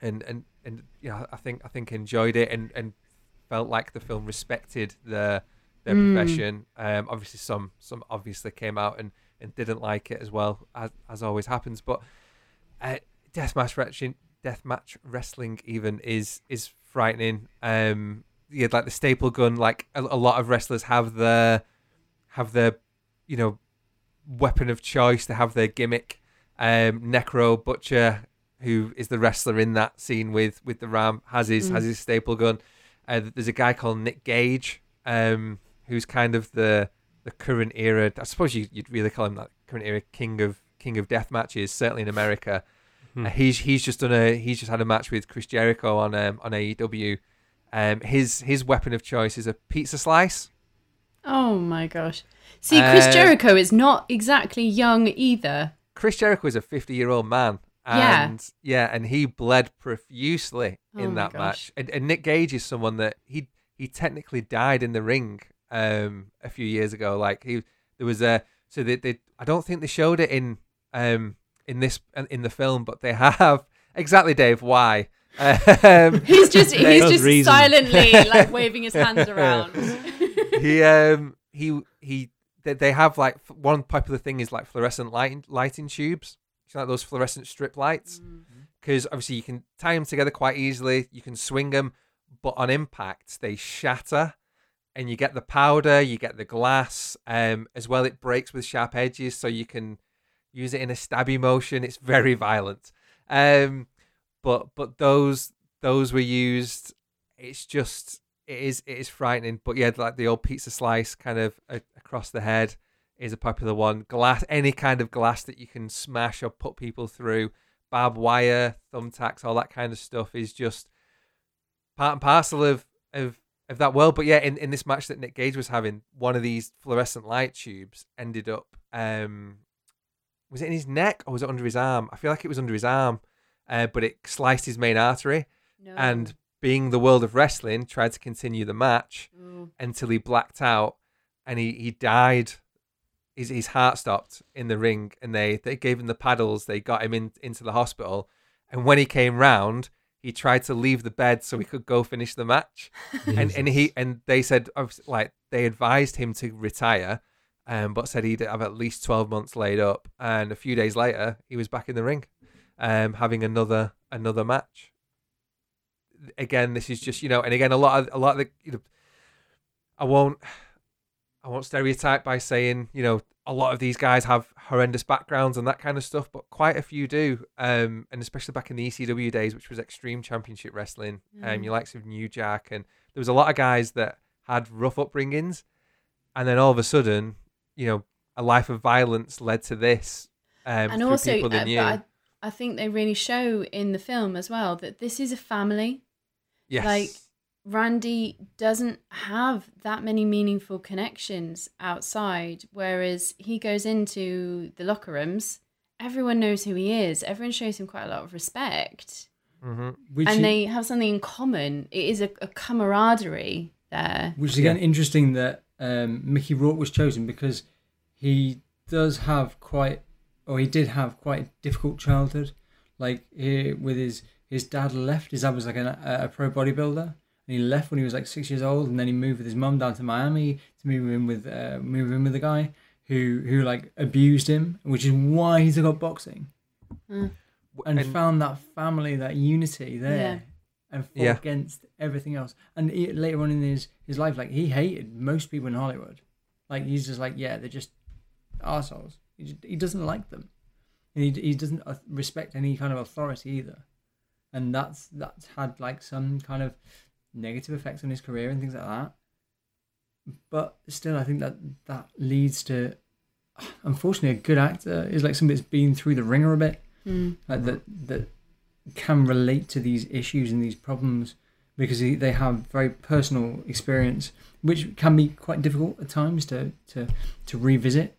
and and and you know i think i think enjoyed it and and felt like the film respected the their Mm. profession um obviously some some obviously came out and and didn't like it as well as as always happens but uh, deathmatch deathmatch wrestling even is is frightening. Um yeah like the staple gun like a, a lot of wrestlers have their have their you know weapon of choice. To have their gimmick. Um necro butcher who is the wrestler in that scene with with the ram has his Mm. has his staple gun. Uh, there's a guy called nick gage um who's kind of the the current era i suppose you, you'd really call him that current era king of king of death matches certainly in america Hmm. uh, he's he's just done a he's just had a match with Chris Jericho on um, on AEW. Um, his his weapon of choice is a pizza slice. oh my gosh. See, Chris Uh, Jericho is not exactly young either. Chris Jericho is a fifty year old man. Yeah. And yeah, and he bled profusely Oh in my that gosh. match. And, and Nick Gage is someone that he he technically died in the ring. um, a few years ago. Like he, there was a so they, they I don't think they showed it in um in this in the film, but they have (laughs) exactly Dave why. Um, (laughs) He's just he's just reasons. silently like (laughs) waving his hands around. he um he he they, they have like f- one popular thing is like fluorescent lighting lighting tubes. You know, like those fluorescent strip lights because obviously you can tie them together quite easily. You can swing them, but on impact they shatter, and you get the powder, you get the glass, um, as well. It breaks with sharp edges, so you can use it in a stabby motion. It's very violent, um, but but those those were used. It's just it is it is frightening. But yeah, like the old pizza slice kind of a, across the head is a popular one. Glass, any kind of glass that you can smash or put people through barbed wire, thumbtacks, all that kind of stuff is just part and parcel of of of that world. But yeah, in, in this match that Nick Gage was having, one of these fluorescent light tubes ended up um was it in his neck or was it under his arm? I feel like it was under his arm. Uh, but it sliced his main artery No. and being the world of wrestling tried to continue the match Ooh. until he blacked out and he, he died his, his heart stopped in the ring and they, they gave him the paddles they got him in, into the hospital and when he came round he tried to leave the bed so he could go finish the match (laughs) and and he and they said like they advised him to retire um but said he'd have at least 12 months laid up and a few days later he was back in the ring um having another another match again this is just you know and again a lot of a lot of the you know i won't i won't stereotype by saying you know a lot of these guys have horrendous backgrounds and that kind of stuff but quite a few do um and especially back in the ecw days which was extreme championship wrestling um Mm. your likes of new jack and there was a lot of guys that had rough upbringings and then all of a sudden you know a life of violence led to this um and also, people they uh, but I, I think they really show in the film as well that this is a family. yes like, Randy doesn't have that many meaningful connections outside, whereas he goes into the locker rooms. Everyone knows who he is. Everyone shows him quite a lot of respect, hmm Which and he- they have something in common. It is a, a camaraderie there. Which is again interesting that um, Mickey Rourke was chosen because he does have quite, or he did have quite a difficult childhood. Like he, with his his dad left. His dad was like an, a, a pro bodybuilder, and he left when he was like six years old, and then he moved with his mum down to Miami to move in with uh, move in with a guy who who like abused him, which is why he took up boxing and, and found that family, that unity there, Yeah. And fought Yeah. against everything else. And he, later on in his his life, like he hated most people in Hollywood. Like he's just like, yeah, they're just assholes. He, just, he doesn't like them, and he he doesn't uh, respect any kind of authority either. And that's that's had like some kind of negative effects on his career and things like that. But still, I think that that leads to, unfortunately, a good actor is like somebody that's been through the ringer a bit Mm. like that that can relate to these issues and these problems because they have very personal experience which can be quite difficult at times to to to revisit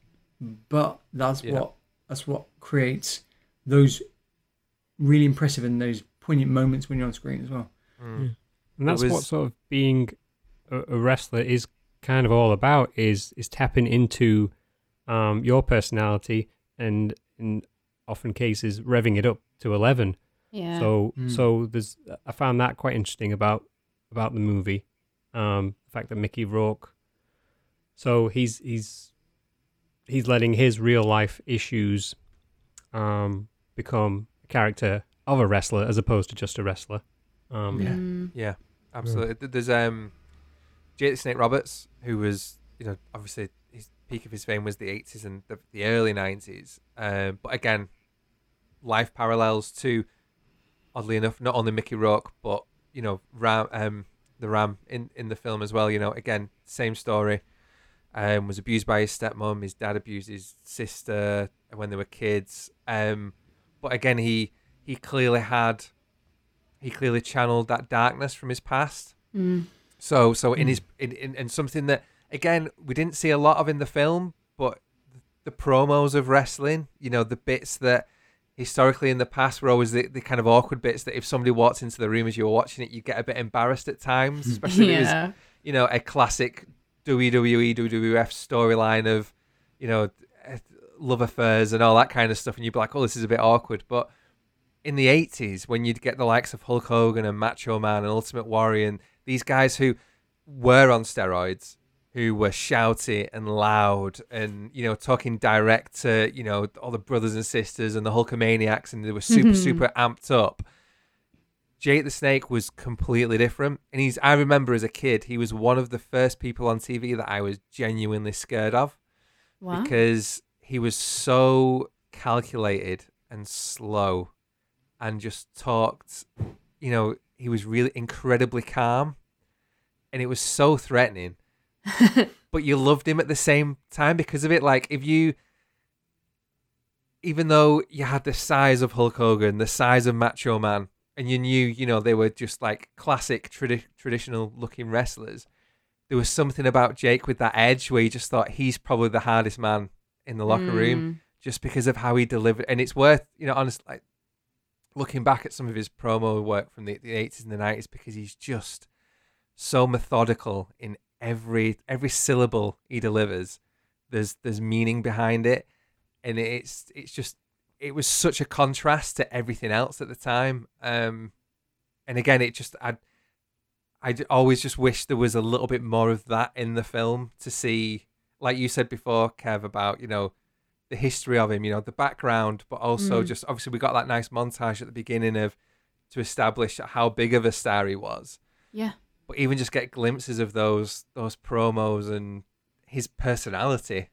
but that's Yeah. what that's what creates those really impressive and those poignant moments when you're on screen as well mm. And that's was- what sort of being a, a wrestler is kind of all about is is tapping into um, your personality and in often cases revving it up to 11 Yeah. so Mm. so there's i found that quite interesting about about the movie um the fact that mickey rourke so he's he's he's letting his real life issues um become a character of a wrestler as opposed to just a wrestler um Yeah. Mm. Yeah, absolutely. Th There's um, Jake Snake Roberts, who was you know obviously his peak of his fame was the 80s and the, the early 90s. Um, but again, life parallels to oddly enough not only Mickey Rourke but you know Ram um the Ram in in the film as well. You know again same story. Um, was abused by his stepmom. His dad abused his sister when they were kids. Um, but again, he he clearly had he clearly channeled that darkness from his past. Mm. So so in his in, in in something that again we didn't see a lot of in the film, but the promos of wrestling, you know, the bits that historically in the past were always the, the kind of awkward bits that if somebody walked into the room as you were watching it, you get a bit embarrassed at times, (laughs) especially it was you know, a classic WWE, WWF storyline of, you know, eh, love affairs and all that kind of stuff, and you'd be like, oh, this is a bit awkward. But in the 80s, when you'd get the likes of Hulk Hogan and Macho Man and Ultimate Warrior and these guys who were on steroids, who were shouty and loud and, you know, talking direct to, you know, all the brothers and sisters and the Hulkamaniacs and they were super, Mhm. super amped up. Jake the Snake was completely different. And he's, I remember as a kid, he was one of the first people on TV that I was genuinely scared of Wow. because he was so calculated and slow and just talked you know he was really incredibly calm and it was so threatening (laughs) but you loved him at the same time because of it like if you even though you had the size of Hulk Hogan the size of Macho Man and you knew you know they were just like classic tradi- traditional looking wrestlers there was something about Jake with that edge where you just thought he's probably the hardest man in the locker room Mm. just because of how he delivered. And it's worth, you know, honestly, like, looking back at some of his promo work from the, the 80s and the 90s because he's just so methodical in every every syllable he delivers. There's there's meaning behind it, and it's it's just it was such a contrast to everything else at the time. Um, and again, it just I I always just wish there was a little bit more of that in the film to see, like you said before, Kev, about you know the history of him, you know, the background, but also Mm. just obviously we got that nice montage at the beginning of to establish how big of a star he was. Yeah. But even just get glimpses of those those promos and his personality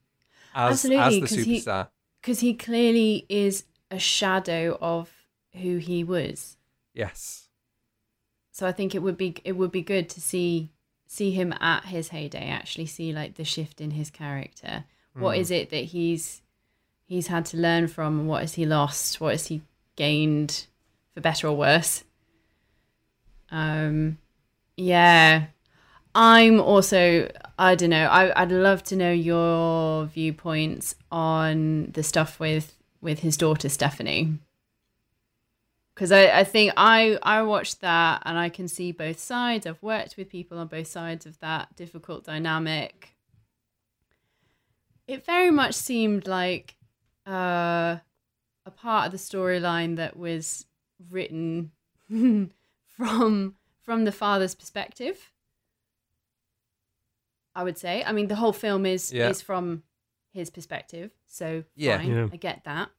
as Absolutely, as the he- superstar. Because he clearly is a shadow of who he was. Yes. So I think it would be it would be good to see see him at his heyday. Actually, see like the shift in his character. What Mm. is it that he's he's had to learn from? What has he lost? What has he gained, for better or worse? Um, yeah. I'm also I don't know. I I'd love to know your viewpoints on the stuff with with his daughter Stephanie. Because I, I think I I watched that and I can see both sides. I've worked with people on both sides of that difficult dynamic. It very much seemed like uh, a part of the storyline that was written (laughs) from from the father's perspective. I would say. I mean, the whole film is Yeah. is from his perspective, so Yeah. fine, Yeah. I get that.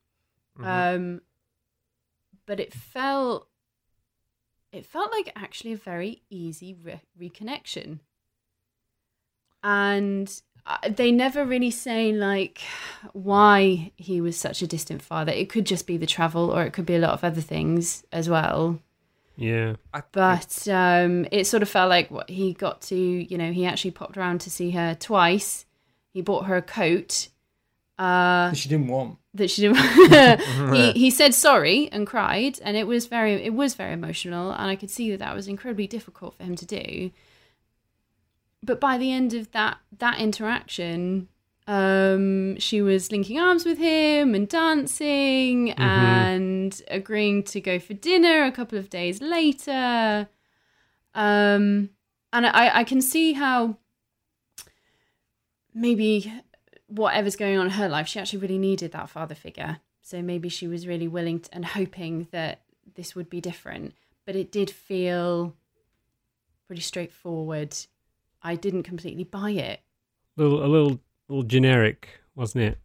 Mhm. Um, but it felt it felt like actually a very easy re- reconnection, and uh, they never really say like why he was such a distant father. It could just be the travel, or it could be a lot of other things as well Yeah. But um, it sort of felt like what he got to, you know, he actually popped around to see her twice. He bought her a coat uh, that she didn't want. that she didn't. (laughs) (laughs) he he said sorry and cried, and it was very it was very emotional, and I could see that that was incredibly difficult for him to do. But by the end of that that interaction, um, she was linking arms with him and dancing and agreeing to go for dinner a couple of days later. Um, and I, I can see how maybe whatever's going on in her life, she actually really needed that father figure. So maybe she was really willing to, and hoping that this would be different. But it did feel pretty straightforward. I didn't completely buy it. little a little little generic, wasn't it?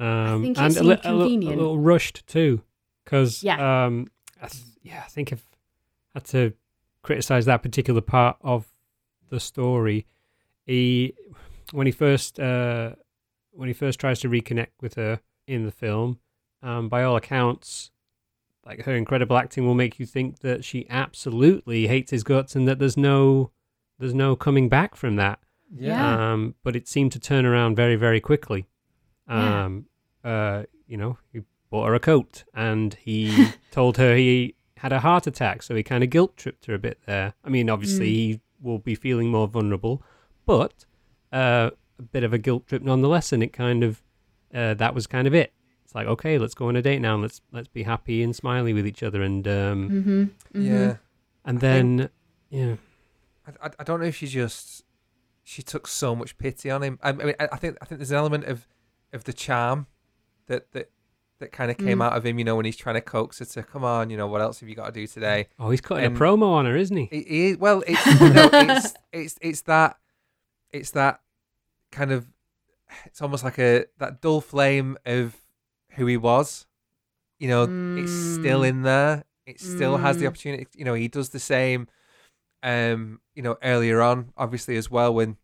Um, and a, li- a, li- a little rushed too, because Yeah. um, I th- yeah, I think if I had to criticize that particular part of the story, he when he first uh, when he first tries to reconnect with her in the film, um, by all accounts, like her incredible acting will make you think that she absolutely hates his guts and that there's no there's no coming back from that. Yeah. Um, but it seemed to turn around very, very quickly. Yeah. Um, uh, you know, he bought her a coat and he (laughs) told her he had a heart attack, so he kind of guilt tripped her a bit there. I mean, obviously, Mm. he will be feeling more vulnerable, but uh, a bit of a guilt trip nonetheless, and it kind of uh, that was kind of it. It's like, okay, let's go on a date now, and let's let's be happy and smiley with each other, and um, Mm-hmm. Yeah. and I then yeah, I, I- I don't know if she just she took so much pity on him. I mean, I I think I think there's an element of of the charm that that that kind of came Mm. out of him. You know, when he's trying to coax her to come on. You know, what else have you got to do today? Oh, he's cutting Um, a promo on her, isn't he? It, it, well, it's you know, it's it's it's that it's that kind of it's almost like a that dull flame of who he was. You know, it's still Mm. in there. It still has the Mm. opportunity. You know, he does the same. Um, you know, earlier on, obviously as well when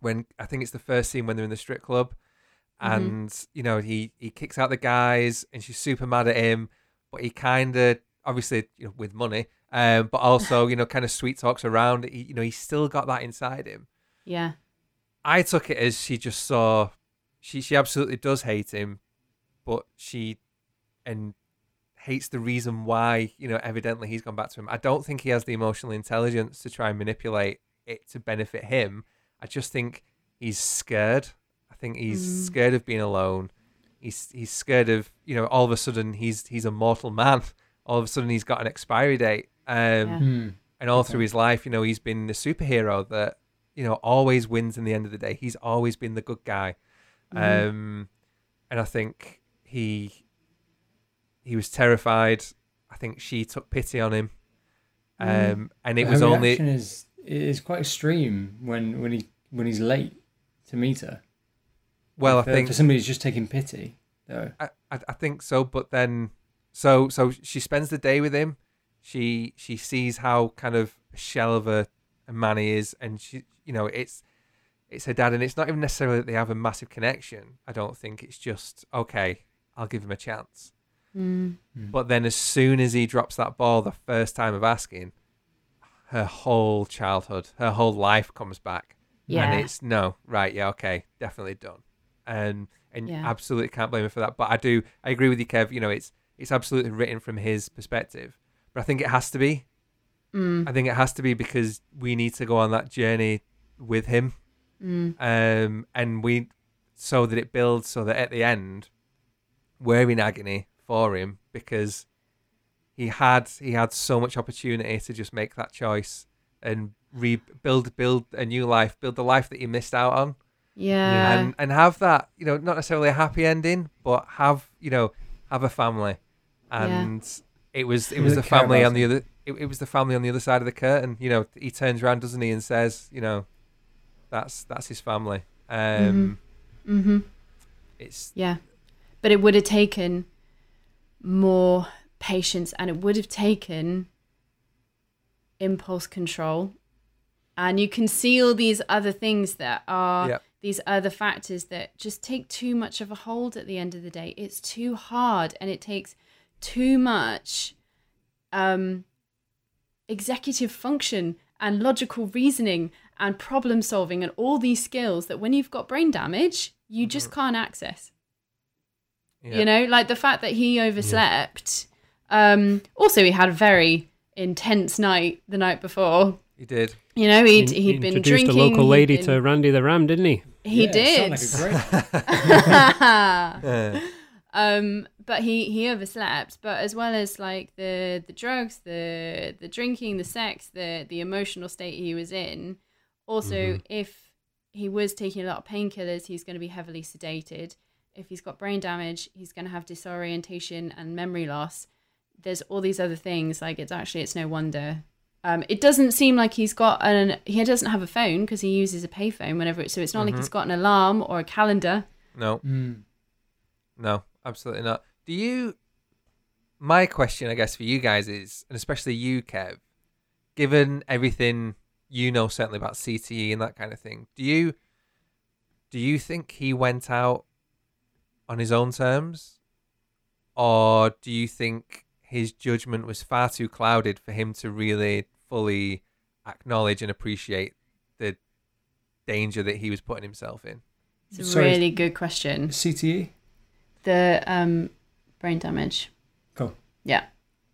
when I think it's the first scene when they're in the strip club, Mhm. and you know he he kicks out the guys and she's super mad at him, but he kind of obviously you know with money, um, but also (laughs) you know kind of sweet talks around. He, you know he's still got that inside him. Yeah. I took it as she just saw, she she absolutely does hate him, but she, and hates the reason why you know evidently he's gone back to him. I don't think he has the emotional intelligence to try and manipulate it to benefit him. I just think he's scared. I think he's Mm. scared of being alone. He's he's scared of you know all of a sudden he's he's a mortal man. (laughs) All of a sudden he's got an expiry date. Um, Yeah. Hmm. and all Okay. through his life, you know, he's been the superhero that you know always wins in the end of the day. He's always been the good guy, Mhm. um, and I think he he was terrified. I think she took pity on him, um, Mm. and it Her was only is is quite extreme when when he when he's late to meet her. well, I for, think for somebody who's just taking pity, though. I, I I think so, but then so so she spends the day with him. She she sees how kind of a shell of a, a man he is, and she you know it's it's her dad, and it's not even necessarily that they have a massive connection. I don't think it's just okay. I'll give him a chance. Mm. But then as soon as he drops that ball, the first time of asking, her whole childhood, her whole life comes back Yeah. and it's no right yeah okay definitely done and and Yeah. absolutely can't blame her for that but i do i agree with you kev you know it's it's absolutely written from his perspective but i think it has to be Mm. i think it has to be because we need to go on that journey with him Mm. um and we so that it builds so that at the end we're in agony for him because he had he had so much opportunity to just make that choice and rebuild build a new life build the life that he missed out on Yeah. and and have that you know not necessarily a happy ending but have you know have a family Yeah. and it was it was the family on the other it, it was the family on the other side of the curtain you know he turns around doesn't he and says you know that's that's his family um mm-hmm. it's Yeah. But it would have taken more patience and it would have taken impulse control. And you can see all these other things that are Yeah. these other factors that just take too much of a hold at the end of the day. It's too hard and it takes too much um, executive function and logical reasoning and problem solving and all these skills that when you've got brain damage, you just can't access. Yeah. You know, like the fact that he overslept. Um, also, he had a very intense night the night before. he did You know, he'd He he'd been introduced drinking. a local lady been- to Randy the Ram, didn't he? He Yeah, did. sound like a great. (laughs) Um, but he he overslept. But as well as like the the drugs, the the drinking, the sex, the the emotional state he was in. Also, Mm-hmm. if he was taking a lot of painkillers, he's going to be heavily sedated. If he's got brain damage, he's going to have disorientation and memory loss. There's all these other things. Like it's actually it's no wonder. Um, it doesn't seem like he's got an. He doesn't have a phone because he uses a payphone whenever. It, so it's not like Mhm. he's got an alarm or a calendar. no Mm. No, absolutely not. Do you? My question, I guess, for you guys is, and especially you, Kev, given everything you know certainly about CTE and that kind of thing, do you? Do you think he went out on his own terms, or do you think his judgment was far too clouded for him to really fully acknowledge and appreciate the danger that he was putting himself in? It's a Sorry. really good question. CTE. The um, brain damage. Cool. Yeah,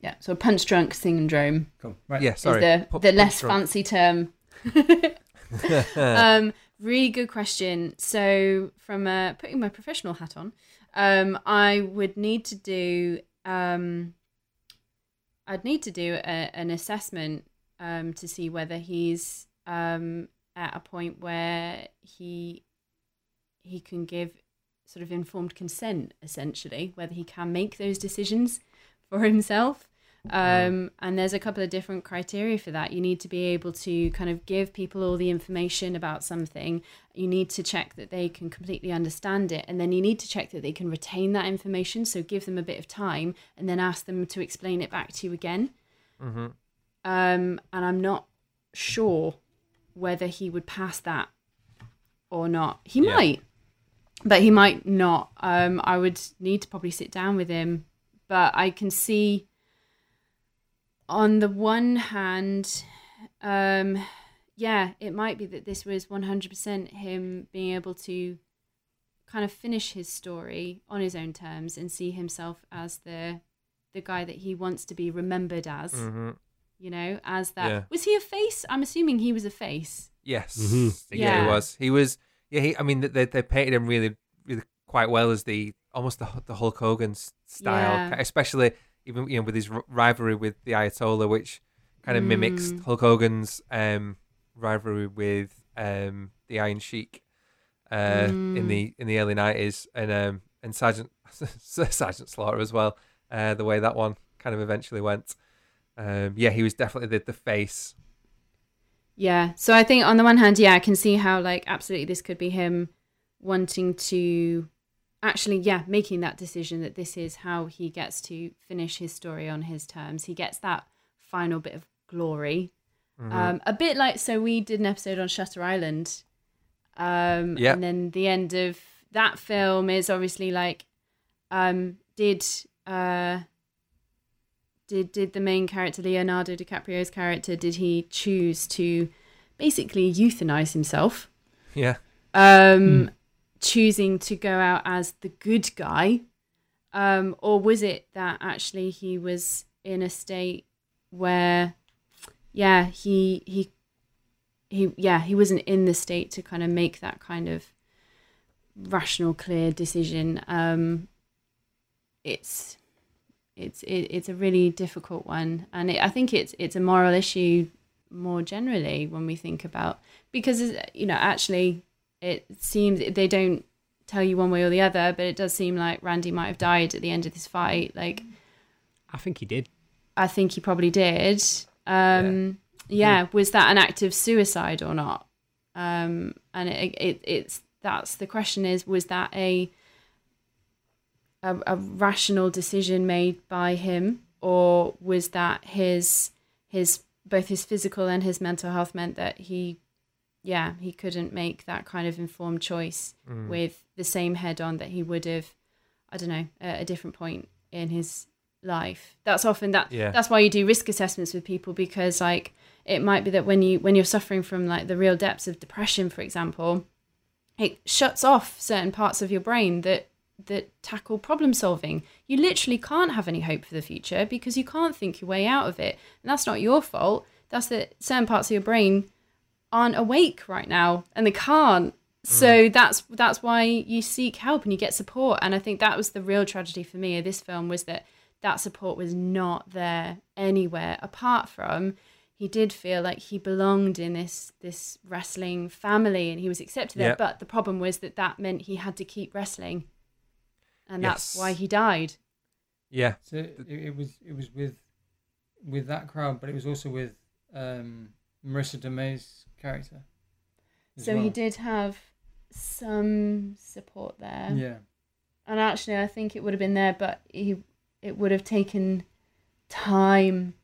yeah. So punch drunk syndrome Cool. Right. Yeah, sorry. is the pu- the less drunk. fancy term. (laughs) (laughs) um, really good question. So, from uh, putting my professional hat on, um, I would need to do. Um, I'd need to do a, an assessment um, to see whether he's um, at a point where he he can give sort of informed consent, essentially, whether he can make those decisions for himself. Um, and there's a couple of different criteria for that. You need to be able to kind of give people all the information about something. You need to check that they can completely understand it. And then you need to check that they can retain that information. So give them a bit of time and then ask them to explain it back to you again. Mm-hmm. Um, and I'm not sure whether he would pass that or not. He Yeah. might, but he might not. Um, I would need to probably sit down with him, but I can see. On the one hand, um, yeah, it might be that this was 100% him being able to kind of finish his story on his own terms and see himself as the the guy that he wants to be remembered as Mm-hmm. you know, as that. Yeah. Was he a face? I'm assuming he was a face. Yes. Mhm. Yeah, Yeah. he was. He was. Yeah, he. I mean, they they painted him really, really quite well as the almost the the Hulk Hogan style, Yeah. especially even you know with his r- rivalry with the Ayatollah, which kind of mimics Mm. Hulk Hogan's um, rivalry with um, the Iron Sheik uh, in Mm. the in the early nineties, and um, and Sergeant (laughs) Sergeant Slaughter as well. Uh, the way that one kind of eventually went. Um, yeah, he was definitely the, the face. Yeah. So I think on the one hand, yeah, I can see how like absolutely this could be him wanting to actually, yeah, making that decision that this is how he gets to finish his story on his terms. He gets that final bit of glory. Mhm. Um, a bit like so we did an episode on Shutter Island. Um Yeah. and then the end of that film is obviously like um did uh did did the main character Leonardo DiCaprio's character did he choose to basically euthanize himself yeah. um choosing to go out as the good guy um or was it that actually he was in a state where yeah he he he yeah he wasn't in the state to kind of make that kind of rational clear decision? Um it's it's it, it's a really difficult one. And it, i think it's it's a moral issue more generally when we think about because you know actually it seems they don't tell you one way or the other but it does seem like randy might have died at the end of this fight like I think he did. i think he probably did. Um yeah, was that an act of suicide or not? Um and it, it it's that's the question is was that a a, a rational decision made by him? Or was that his his both his physical and his mental health meant that he yeah he couldn't make that kind of informed choice Mm. with the same head on that he would have i don't know at a different point in his life that's often that Yeah. that's why you do risk assessments with people because like it might be that when you when you're suffering from like the real depths of depression for example it shuts off certain parts of your brain that that tackle problem solving you literally can't have any hope for the future because you can't think your way out of it and that's not your fault that's that certain parts of your brain aren't awake right now and they can't so that's that's why you seek help and you get support and i think that was the real tragedy for me of this film was that that support was not there anywhere apart from he did feel like he belonged in this this wrestling family and he was accepted there Yeah. but the problem was that that meant he had to keep wrestling and that's Yes. why he died Yeah. So it, it was it was with with that crowd, but it was also with um, Marisa Tomei's character. so he did have some support there Yeah. and actually i think it would have been there but he it would have taken time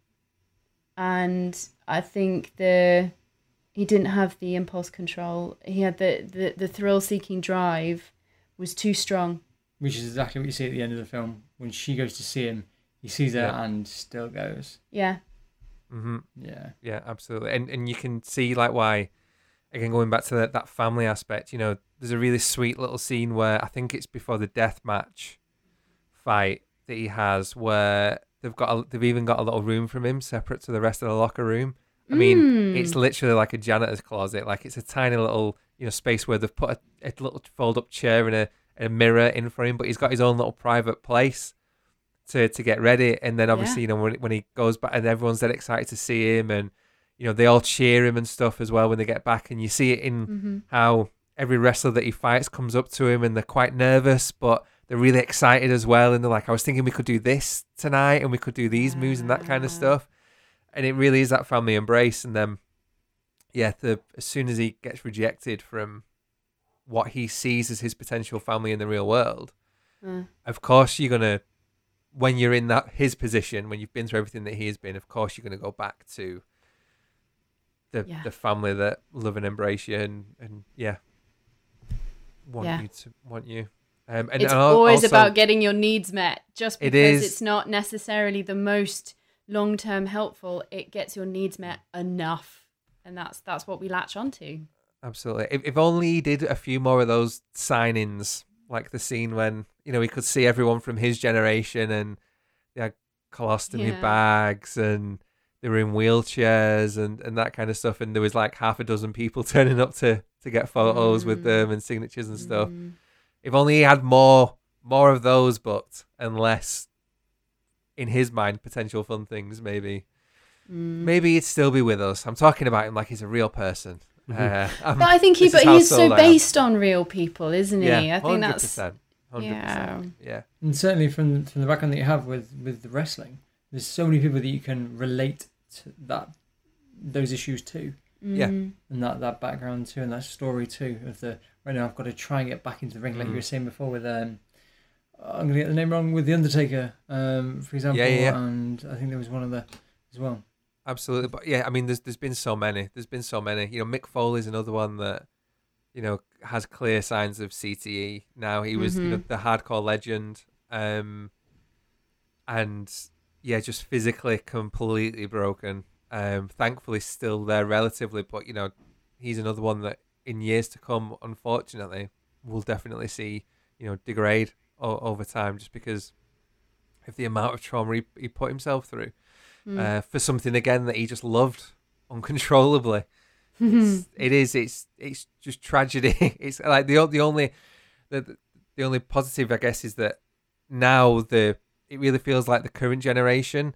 and i think the he didn't have the impulse control he had the the, the thrill seeking drive was too strong Which is exactly what you see at the end of the film when she goes to see him. He sees her Yeah. and still goes. yeah hmm Yeah. Yeah, absolutely. And and you can see like why again going back to that, that family aspect, you know, there's a really sweet little scene where I think it's before the death match fight that he has where they've got a, they've even got a little room from him separate to the rest of the locker room. I mean, Mm. it's literally like a janitor's closet. Like it's a tiny little, you know, space where they've put a, a little fold up chair and a, a mirror in for him, but he's got his own little private place to to get ready. And then obviously, you know, when when he goes back and everyone's dead excited to see him, and you know they all cheer him and stuff as well when they get back, and you see it in Mm-hmm. how every wrestler that he fights comes up to him and they're quite nervous, but they're really excited as well. And they're like, I was thinking we could do this tonight and we could do these moves and that kind of Ah. stuff. And it really is that family embrace. And then, yeah, the as soon as he gets rejected from what he sees as his potential family in the real world, Mm. of course you're gonna when you're in that his position, when you've been through everything that he has been, of course you're gonna go back to the Yeah. the family that love and embrace you and, and yeah want Yeah. you to want you. Um, and it's and always also- about getting your needs met. Just because is. it's not necessarily the most long term helpful, it gets your needs met enough, and that's that's what we latch onto. Absolutely. If, if only he did a few more of those sign-ins, like the scene when you know he could see everyone from his generation and they had colostomy Yeah. bags and they were in wheelchairs and, and that kind of stuff, and there was like half a dozen people (laughs) turning up to to get photos with Mm. them and signatures and stuff. Mm. If only he had more more of those but and less in his mind potential fun things, maybe Mm. maybe he'd still be with us. I'm talking about him like he's a real person. Mhm. Uh, I'm- (laughs) But I think he, but he's so sold I am. based on real people, isn't he? Yeah, I think that's 100%, 100%. yeah. Yeah. And certainly from from the background that you have with with the wrestling, there's so many people that you can relate to that those issues too. Yeah. Mm. and that that background too, and that story too of the right now I've got to try and get back into the ring, like you Mhm. were saying before with um. I'm gonna get the name wrong with the Undertaker, um, for example, Yeah, yeah, yeah. and I think there was one other as well. Absolutely, but yeah, I mean, there's there's been so many. There's been so many. You know, Mick Foley's another one that, you know, has clear signs of CTE. Now he was you know, Mhm. the hardcore legend, um, and yeah, just physically completely broken. Um, thankfully still there relatively, but you know, he's another one that in years to come, unfortunately, we'll definitely see you know degrade o- over time, just because of the amount of trauma he, he put himself through Mm. uh, for something again that he just loved uncontrollably. It's, (laughs) it is. It's it's just tragedy. (laughs) It's like the the only the the only positive I guess is that now the it really feels like the current generation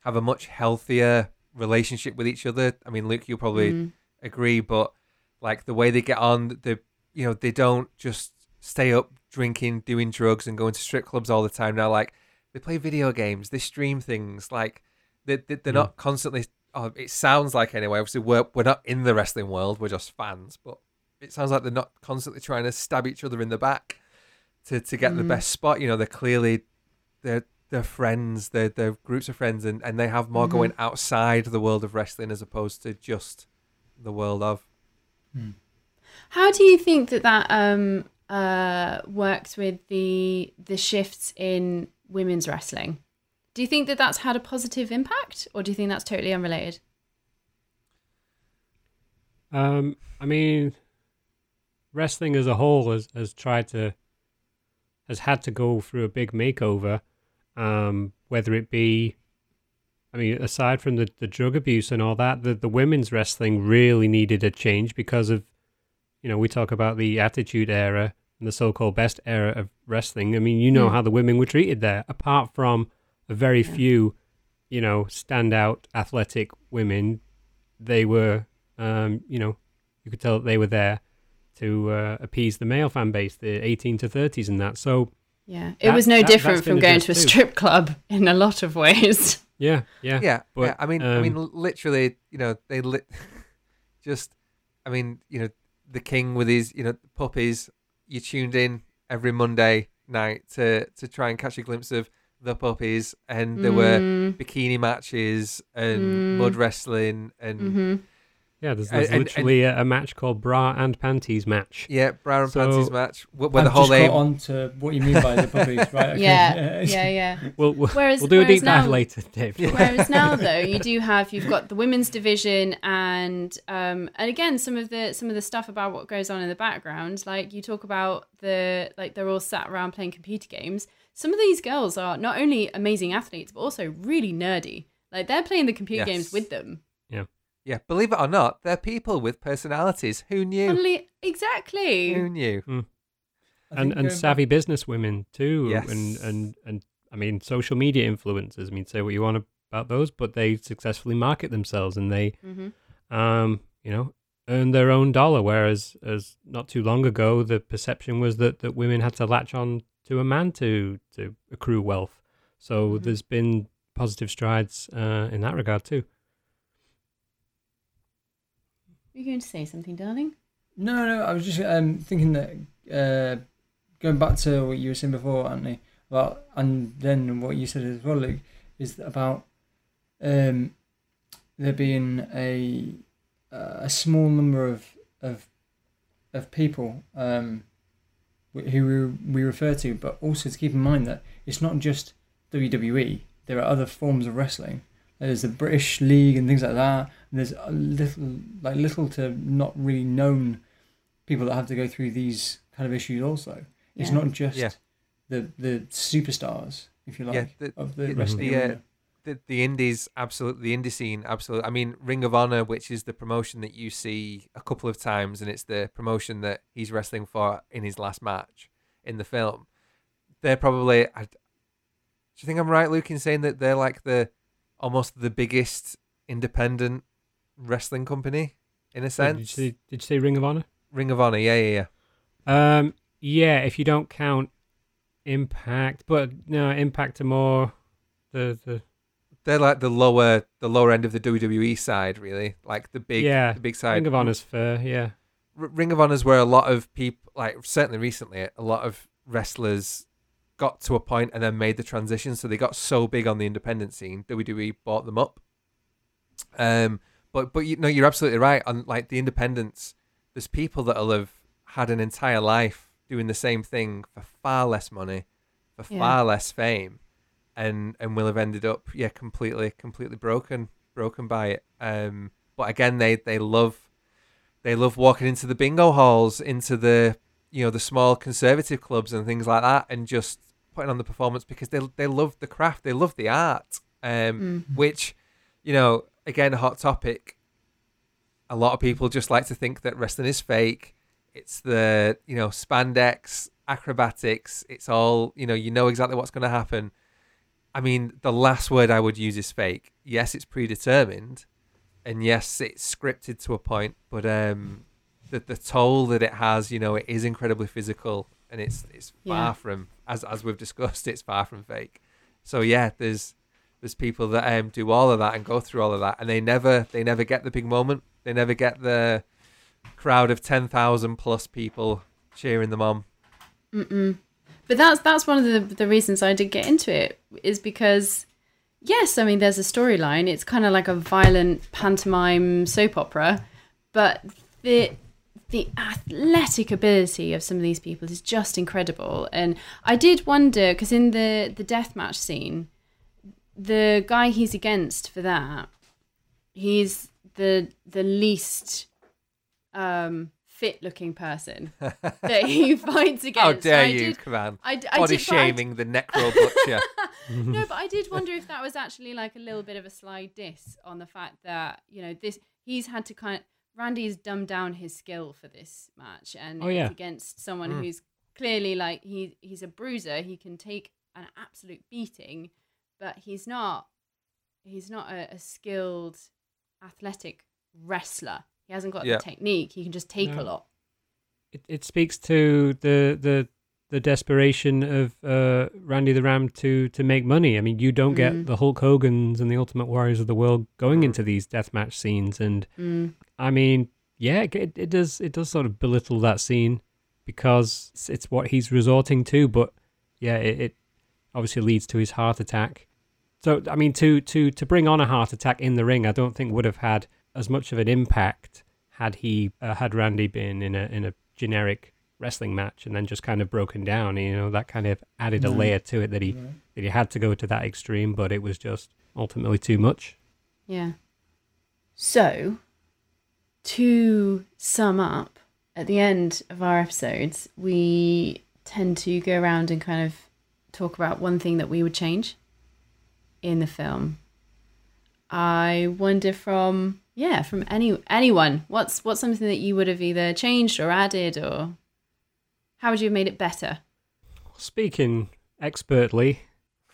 have a much healthier relationship with each other. I mean, Luke, you'll probably Mm. agree, but like the way they get on, the you know they don't just stay up drinking, doing drugs, and going to strip clubs all the time. Now, like they play video games, they stream things, like they, they they're Mm. not constantly. Oh, it sounds like anyway. Obviously, we're we're not in the wrestling world; we're just fans. But it sounds like they're not constantly trying to stab each other in the back to to get the Mm. best spot. You know, they're clearly they're they're friends. They're they're groups of friends, and and they have more Mhm. going outside the world of wrestling as opposed to just the world of. How do you think that that um, uh, works with the the shifts in women's wrestling? Do you think that that's had a positive impact, or do you think that's totally unrelated? Um, I mean, wrestling as a whole has, has tried to has had to go through a big makeover. Um, whether it be, I mean, aside from the, the drug abuse and all that, the the women's wrestling really needed a change because of, you know, we talk about the Attitude Era and the so-called best era of wrestling. I mean, you know Hmm. how the women were treated there, apart from very Yeah. few, you know, standout athletic women. They were um, you know, you could tell that they were there to uh, appease the male fan base, the 18 to 30s and that. So, Yeah, it That- was no that- different from going to a addressed too. strip club in a lot of ways. (laughs) yeah, yeah. yeah, but, yeah. I mean, I mean, um, literally, you know, they lit (laughs) just. I mean, you know, the king with his, you know, puppies. You tuned in every Monday night to to try and catch a glimpse of the puppies, and there were Mm, bikini matches and Mm. mud wrestling and mhm. Yeah, there's, there's and- literally a, a match called Bra and Panties match. yeah, bra and So- panties match wh- where I've the whole just aim. got on to what you mean by the puppies, right? (laughs) Okay. Yeah, (laughs) yeah, yeah. We'll, we'll, Whereas, we'll do a whereas deep dive now, later, Dave. Whereas now, (laughs) though, you do have you've got the women's division, and um, and again some of the some of the stuff about what goes on in the background. Like you talk about the like they're all sat around playing computer games. Some of these girls are not only amazing athletes but also really nerdy. Like they're playing the computer Yes. games with them. Yeah, Yeah. believe it or not, they're people with personalities. Who knew? Only exactly. Who knew? I and and going savvy business women too. Yes. And, and, and I mean, social media influencers. I mean, say what you want about those, but they successfully market themselves and they, hmm um, you know, earn their own dollar. Whereas, as not too long ago, the perception was that, that women had to latch on to a man to to accrue wealth. So Mhm. there's been positive strides uh, in that regard too. Are you going to say something, darling? No, no, I was just um, thinking that uh, going back to what you were saying before, Anthony, about and then what you said as well, Luke, is about um, there being a a small number of of of people um, wh- who we we refer to, but also to keep in mind that it's not just WWE. There are other forms of wrestling. There's the British League and things like that. And there's a little, like little to not really known people that have to go through these kind of issues. Also, it's Yeah. not just Yeah. the the superstars, if you like, Yeah, the- of the the- wrestling the, uh, arena. The, the indies absolutely the indie scene absolutely i mean ring of honor which is the promotion that you see a couple of times and it's the promotion that he's wrestling for in his last match in the film. They're probably I, do you think i'm right luke in saying that they're like the almost the biggest independent wrestling company in a So Did you, sense? say, did you say Ring of Honor? ring of honor yeah yeah yeah. Um, yeah, if you don't count Impact, but no, Impact are more the the they're like the lower the lower end of the wwe side really like the big Yeah, the big side Ring of Honor's fair. Yeah, R- Ring of Honor's where a lot of people, like certainly recently, a lot of wrestlers got to a point and then made the transition. So they got so big on the independent scene, WWE bought them up. Um, but but you know you're absolutely right. On like the independents, there's people that'll have had an entire life doing the same thing for far less money, for Yeah. far less fame, and and will have ended up yeah completely completely broken broken by it. Um, but again they they love they love walking into the bingo halls, into the you know the small conservative clubs and things like that, and just putting on the performance because they they love the craft, they love the art, um, Mm. which you know again a hot topic. A lot of people just like to think that wrestling is fake. It's the you know spandex acrobatics. It's all you know. You know exactly what's going to happen. I mean, the last word I would use is fake. Yes, it's predetermined, and yes, it's scripted to a point, but um, the the toll that it has, you know, it is incredibly physical, and it's it's far Yeah. from as as we've discussed, it's far from fake. So yeah, there's there's people that um do all of that and go through all of that, and they never they never get the big moment. They never get the crowd of ten thousand plus people cheering them on. Mm-mm. But that's that's one of the the reasons I did get into it is because yes, I mean there's a storyline. It's kind of like a violent pantomime soap opera, but the the athletic ability of some of these people is just incredible. And I did wonder because in the the death match scene, the guy he's against for that, he's the the least um fit looking person (laughs) that he (laughs) fights against. How dare I you, did- Command? I, d- I Body did, but I d- shaming the necro butcher. (laughs) no, but I did wonder if that was actually like a little bit of a sly diss on the fact that you know this he's had to kind of Randy's dumbed down his skill for this match, and Oh, yeah. it's against someone Mm. who's clearly like he he's a bruiser. He can take an absolute beating, but he's not he's not a, a skilled athletic wrestler. He hasn't got Yeah. the technique. He can just take No. a lot. it, it speaks to the the the desperation of uh, Randy the Ram to to make money. I mean, you don't Mm. get the Hulk Hogan's and the Ultimate Warriors of the world going into these deathmatch scenes, and Mm. I mean, yeah, it, it does it does sort of belittle that scene because it's, it's what he's resorting to. But yeah, it, it obviously leads to his heart attack. So I mean, to to to bring on a heart attack in the ring, I don't think would have had as much of an impact had he uh, had Randy been in a in a generic wrestling match and then just kind of broken down. You know, that kind of added a No. layer to it that he Right. that he had to go to that extreme, but it was just ultimately too much. Yeah. So, to sum up, at the end of our episodes, we tend to go around and kind of talk about one thing that we would change in the film. I wonder from yeah, from any anyone, what's what's something that you would have either changed or added or how would you have made it better? Speaking expertly,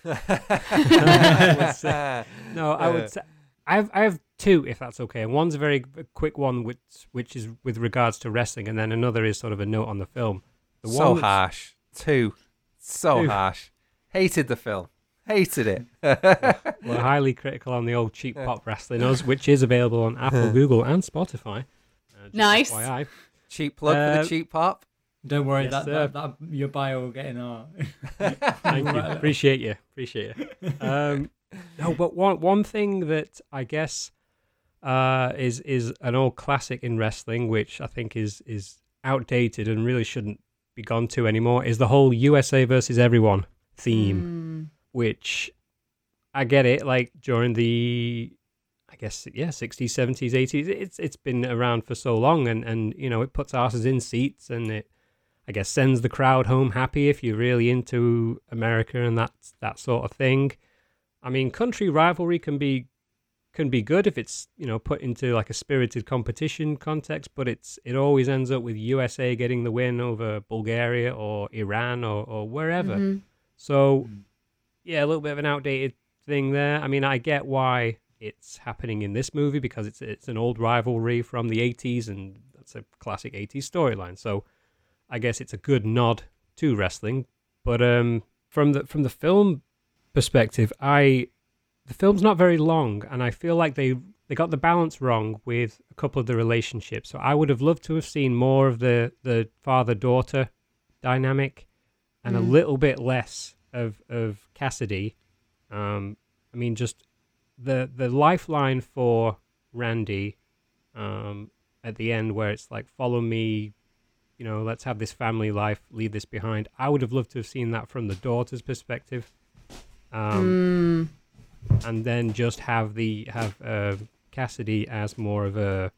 I would say- no, I would say I have I have two, if that's okay. And one's a very quick one, which which is with regards to wrestling, and then another is sort of a note on the film. The so which- harsh. Two. So Two. harsh. Hated the film. Hated it. (laughs) We're highly critical on the old cheap pop wrestling us, which is available on Apple, Google, and Spotify. Uh, just Nice. FYI. cheap plug for Uh, the cheap pop. Don't worry, Yes, that, sir. that, that your bio will get in our. (laughs) Thank you. Appreciate you. Appreciate you. Um, (laughs) no, but one one thing that I guess uh, is is an old classic in wrestling, which I think is is outdated and really shouldn't be gone to anymore, is the whole USA versus everyone theme. Mm. Which I get it. Like during the, I guess yeah, sixties, seventies, eighties. It's it's been around for so long, and and you know it puts asses in seats, and it I guess sends the crowd home happy if you're really into America and that that sort of thing. I mean, country rivalry can be can be good if it's you know put into like a spirited competition context, but it's it always ends up with USA getting the win over Bulgaria or Iran or or wherever. Mhm. So Mm. Yeah, a little bit of an outdated thing there. I mean, I get why it's happening in this movie because it's it's an old rivalry from the 80s and that's a classic 80s storyline. So I guess it's a good nod to wrestling, but um from the from the film perspective, I the film's not very long and I feel like they they got the balance wrong with a couple of the relationships. So I would have loved to have seen more of the the father-daughter dynamic and a Mm. little bit less of of Cassidy. Um, I mean, just the the lifeline for Randy um, at the end, where it's like, "Follow me," you know, let's have this family life, leave this behind. I would have loved to have seen that from the daughter's perspective, um, Mm. and then just have the have uh, Cassidy as more of a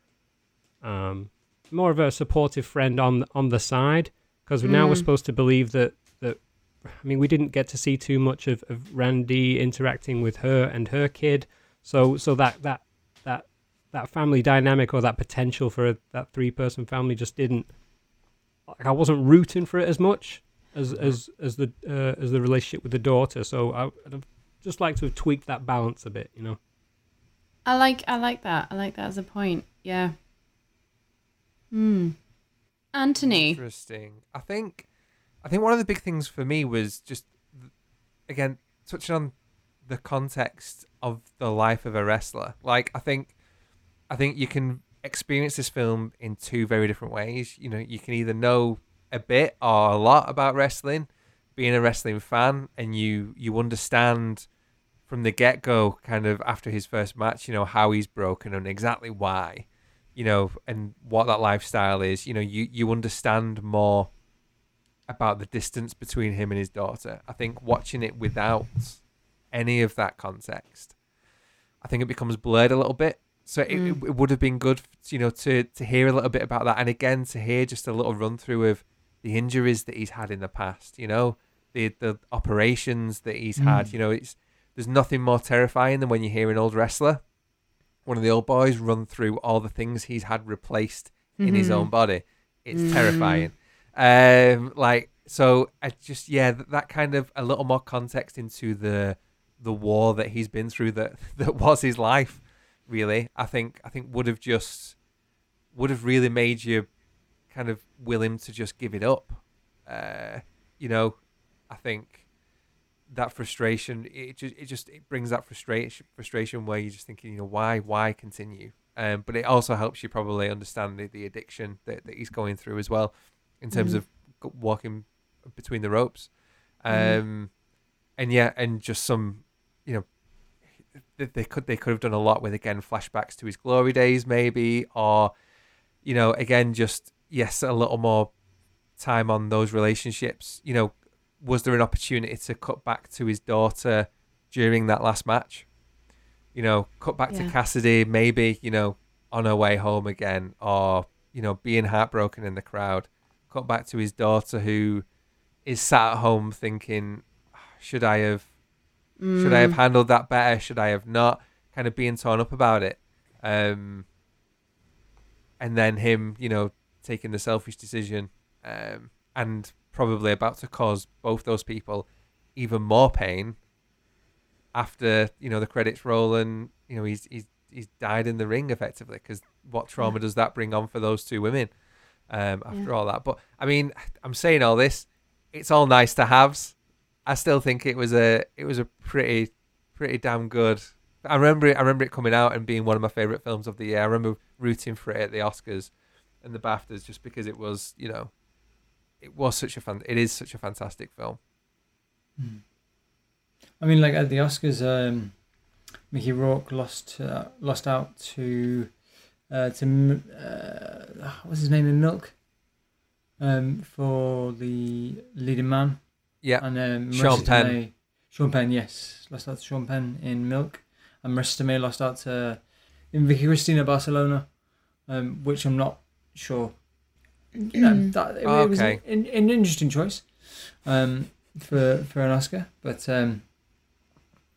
um, more of a supportive friend on on the side because now we're Mm. supposed to believe that I mean we didn't get to see too much of, of Randy interacting with her and her kid so so that that that that family dynamic or that potential for a, that three person family just didn't like I wasn't rooting for it as much as as as the uh, as the relationship with the daughter so I, I'd have just like to have tweaked that balance a bit you know I like I like that. I like that as a point. Yeah. Hmm. Anthony. Interesting. I think, I think one of the big things for me was just, again, touching on the context of the life of a wrestler. Like, I think, I think you can experience this film in two very different ways. You know, you can either know a bit or a lot about wrestling, being a wrestling fan, and you you understand from the get go, kind of after his first match, you know how he's broken and exactly why you know, and what that lifestyle is, you know, you, you understand more about the distance between him and his daughter. I think watching it without any of that context, I think it becomes blurred a little bit. So it, Mm. it, would have been good, you know, to to hear a little bit about that, and again to hear just a little run through of the injuries that he's had in the past. You know, the the operations that he's had. Mm. You know, it's there's nothing more terrifying than when you hear an old wrestler one of the old boys run through all the things he's had replaced in his Mhm. own body. It's Mm. terrifying. Um, like so, I just yeah, that, that kind of a little more context into the the war that he's been through that (laughs) that was his life. Really, I think I think would have just would have really made you kind of willing to just give it up. Uh, you know, I think that frustration it just it just it brings that frustration frustration where you're just thinking you know why why continue um but it also helps you probably understand the, the addiction that, that he's going through as well in terms Mhm. of walking between the ropes um Mhm. and yeah and just some you know they, they could they could have done a lot with again flashbacks to his glory days maybe or you know again just yes a little more time on those relationships you know was there an opportunity to cut back to his daughter during that last match? You know, cut back to Cassidy, maybe, you know, on her way home again, or, you know, being heartbroken in the crowd. Cut back to his daughter who is sat at home thinking, should I have should I have Mm. handled that better? Should I have not? Kind of being torn up about it. Um and then him, you know, taking the selfish decision, um, and probably about to cause both those people even more pain after you know the credits roll and you know he's he's he's died in the ring effectively because what trauma does that bring on for those two women um, after Yeah. all that? But I mean, I'm saying all this, it's all nice to haves. I still think it was a it was a pretty pretty damn good. I remember it. I remember it coming out and being one of my favorite films of the year. I remember rooting for it at the Oscars and the BAFTAs just because it was you know it was such a fan. It is such a fantastic film. I mean, like at the Oscars, um, Mickey Rourke lost uh, lost out to uh, to uh, what's his name in Milk, um, for the leading man. Yeah, And um, Sean Marisa Penn. Tomei- Sean Penn, yes, lost out to Sean Penn in Milk, and Marisa Tomei lost out to in Vicky Cristina Barcelona, um, which I'm not sure. You know, that, it, it was Okay. an, an interesting choice um, for for an Oscar, but um,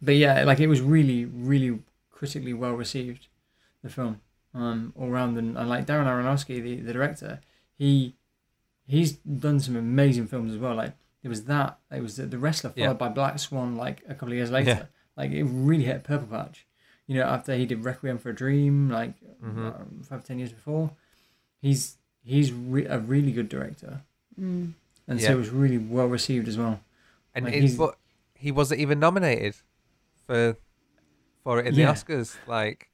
but yeah, like it was really really critically well received, the film um, all round, and, and like Darren Aronofsky, the, the director, he he's done some amazing films as well. Like there was that, it was the, the wrestler followed Yeah. by Black Swan, like a couple of years later. Yeah. Like it really hit purple patch. You know, after he did Requiem for a Dream, like Mhm. um, five ten years before, he's he's re- a really good director, Mm. and Yeah. so it was really well received as well. and Like, it, he's- but he wasn't even nominated for for it in Yeah. the Oscars. Like,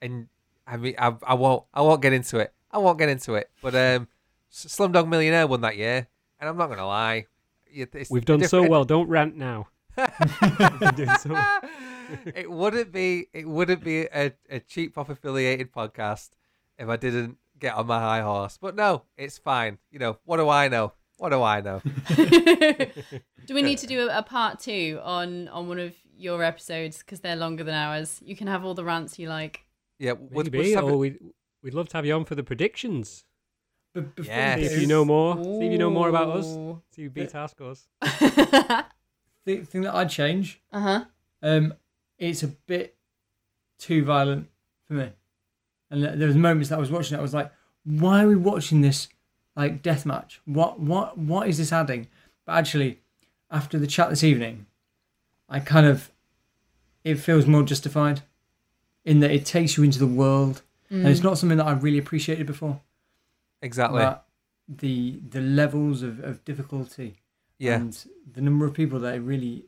and I mean, I, I won't I won't get into it. I won't get into it. But um, Slumdog Millionaire won that year, and I'm not gonna lie, it's We've done so well. Don't rant now. (laughs) We've been doing so well. (laughs) it wouldn't be it wouldn't be a, a cheap pop affiliated podcast if I didn't get on my high horse. But no, it's fine. You know, what do I know? What do I know? (laughs) do we need to do a, a part two on on one of your episodes because they're longer than ours? You can have all the rants you like. Yeah, we'll, we'll Maybe. just have or a- we, we'd love to have you on for the predictions. But before Yes. See if you know more. See if you know more about us. See if you beat our scores. (laughs) the thing that I'd change, Uh huh. um, it's a bit too violent for me. And there was moments that I was watching it, I was like, why are we watching this like death match? What what what is this adding? But actually, after the chat this evening, I kind of it feels more justified in that it takes you into the world, and it's mm. not something that I really appreciated before. exactly. But the the levels of, of difficulty yeah. and the number of people that really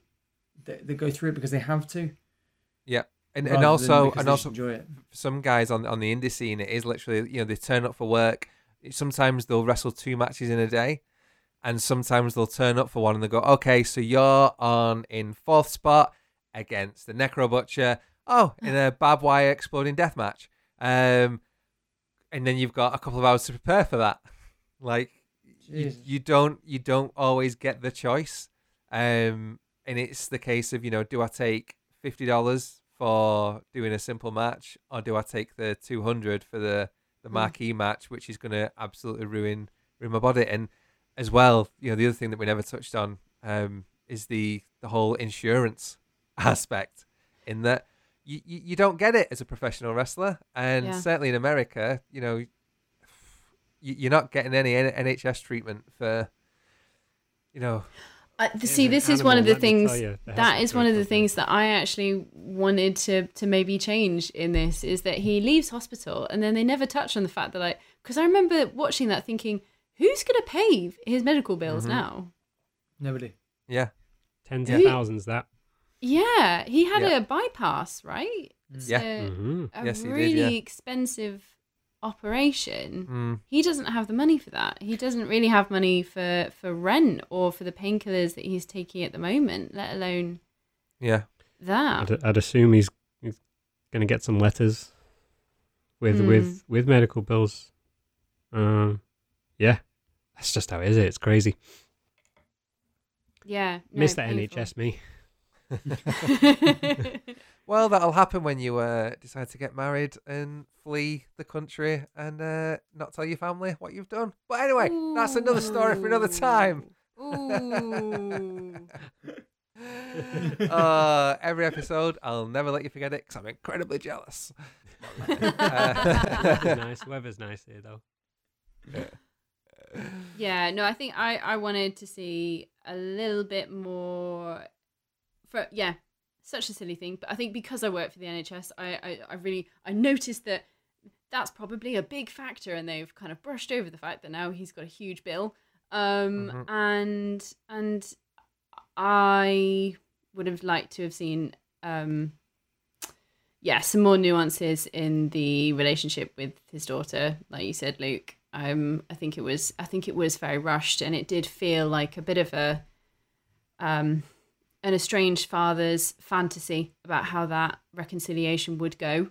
that, that go through it because they have to, Yeah, and and also and also enjoy it. for some guys on on the indie scene, it is literally you know they turn up for work. Sometimes they'll wrestle two matches in a day, and sometimes they'll turn up for one and they go, okay, so you're on in fourth spot against the Necro Butcher. Oh, in a barbed wire exploding death match. Um, and then you've got a couple of hours to prepare for that. (laughs) Like you, you don't you don't always get the choice um and it's the case of you know do i take $50 for doing a simple match or do i take the 200 for the the marquee match which is going to absolutely ruin ruin my body and as well you know the other thing that we never touched on um is the the whole insurance (laughs) aspect in that you, you, you don't get it as a professional wrestler and Yeah. certainly in america you know you- you're not getting any N- NHS treatment for, you know, Uh, see, an this is one of the things. tell you. The That hassle is to one of the things that I actually wanted to to maybe change in this is that he leaves hospital and then they never touch on the fact that like because I remember watching that thinking who's going to pay his medical bills Mhm. now? Nobody. yeah, Tens Who- of thousands, that. Yeah, he had Yeah. a bypass, right? It's Yeah. a, hmm a Yes, he did, really yeah. expensive operation. mm, He doesn't have the money for that. He doesn't really have money for for rent or for the painkillers that he's taking at the moment, let alone yeah, that. I'd, I'd assume he's, he's going to get some letters with Hmm. with with medical bills. Um, yeah, that's just how it is. It's crazy. Yeah, no, Miss that painful. NHS me. (laughs) Well, that'll happen when you uh, decide to get married and flee the country and uh, not tell your family what you've done. But anyway, that's another story for another time. Ooh. (laughs) (laughs) uh, every episode, I'll never let you forget it because I'm incredibly jealous. Uh, nice. Weather's nice here though. yeah, no, I think I I wanted to see a little bit more for yeah, such a silly thing. But I think because I work for the NHS, I, I, I really I noticed that that's probably a big factor, and they've kind of brushed over the fact that now he's got a huge bill. Um, Mhm. and and I would have liked to have seen um, yeah, some more nuances in the relationship with his daughter, like you said, Luke. Um, I think it was I think it was very rushed, and it did feel like a bit of a um, an estranged father's fantasy about how that reconciliation would go.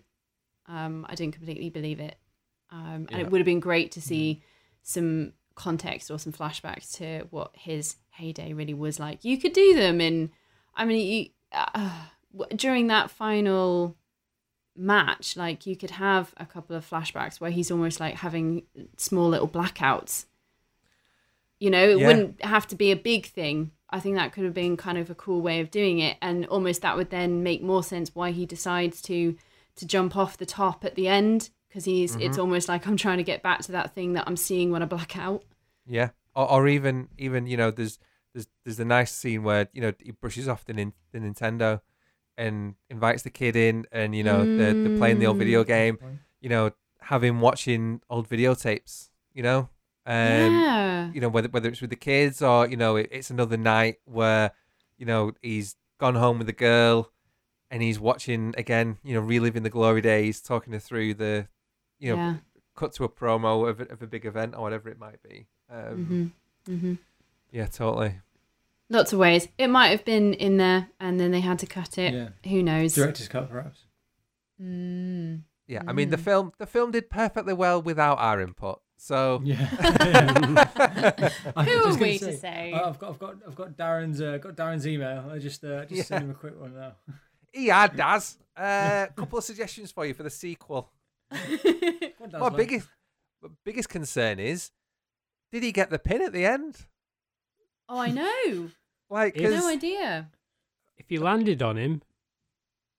Um, I didn't completely believe it, um, and Yeah. it would have been great to see some context or some flashbacks to what his heyday really was like. You could do them in, I mean, you, uh, during that final match, like you could have a couple of flashbacks where he's almost like having small little blackouts. You know, it Yeah. wouldn't have to be a big thing. I think that could have been kind of a cool way of doing it, and almost that would then make more sense why he decides to to jump off the top at the end because he's it's almost like I'm trying to get back to that thing that I'm seeing when I black out. Yeah, or, or even even you know, there's there's there's a nice scene where you know he brushes off the, nin- the Nintendo and invites the kid in, and you know they're, they're playing the old video Mm. game. You know, have him watching old videotapes. You know, um, yeah. you know whether whether it's with the kids or you know it, it's another night where you know he's gone home with the girl and he's watching again. You know, reliving the glory days, talking her through the you know yeah. cut to a promo of a, of a big event or whatever it might be. Um, hmm hmm Yeah, totally. Lots of ways. It might have been in there and then they had to cut it. Yeah. Who knows? Director's cut, perhaps. Mm. Yeah, I mean the Mm. film the film did perfectly well without our input. So Yeah. (laughs) (laughs) Who are just gonna we to say? uh, I've got, I've got, I've got Darren's, uh, got Darren's email. I just, uh, just Yeah. send him a quick one now. yeah, Daz. A couple of suggestions for you for the sequel. (laughs) What does My like- biggest my biggest concern is, did he get the pin at the end? oh, I know. Like, If- 'cause- no idea. If he landed on him,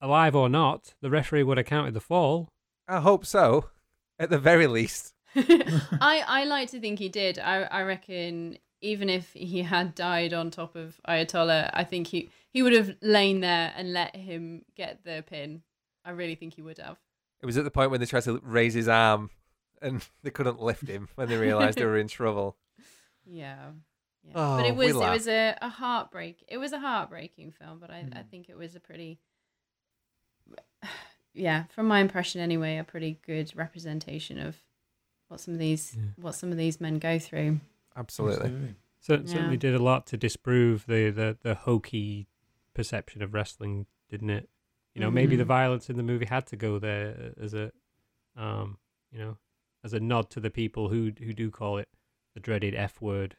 alive or not, the referee would have counted the fall. I hope so, at the very least. (laughs) I I like to think he did. I I reckon even if he had died on top of Ayatollah, I think he he would have lain there and let him get the pin. I really think he would have. It was at the point when they tried to raise his arm, and (laughs) they couldn't lift him when they realised they were in trouble. (laughs) Yeah. Yeah. Oh, but it was it was a, a heartbreak. It was a heartbreaking film, but I, I Mm. think it was a pretty (sighs) yeah, from my impression anyway, a pretty good representation of what some of these Yeah. what some of these men go through. Absolutely. So, Yeah. Certainly did a lot to disprove the, the, the hokey perception of wrestling, didn't it? You know, maybe the Mhm. violence in the movie had to go there as a, um, you know, as a nod to the people who who do call it the dreaded F word.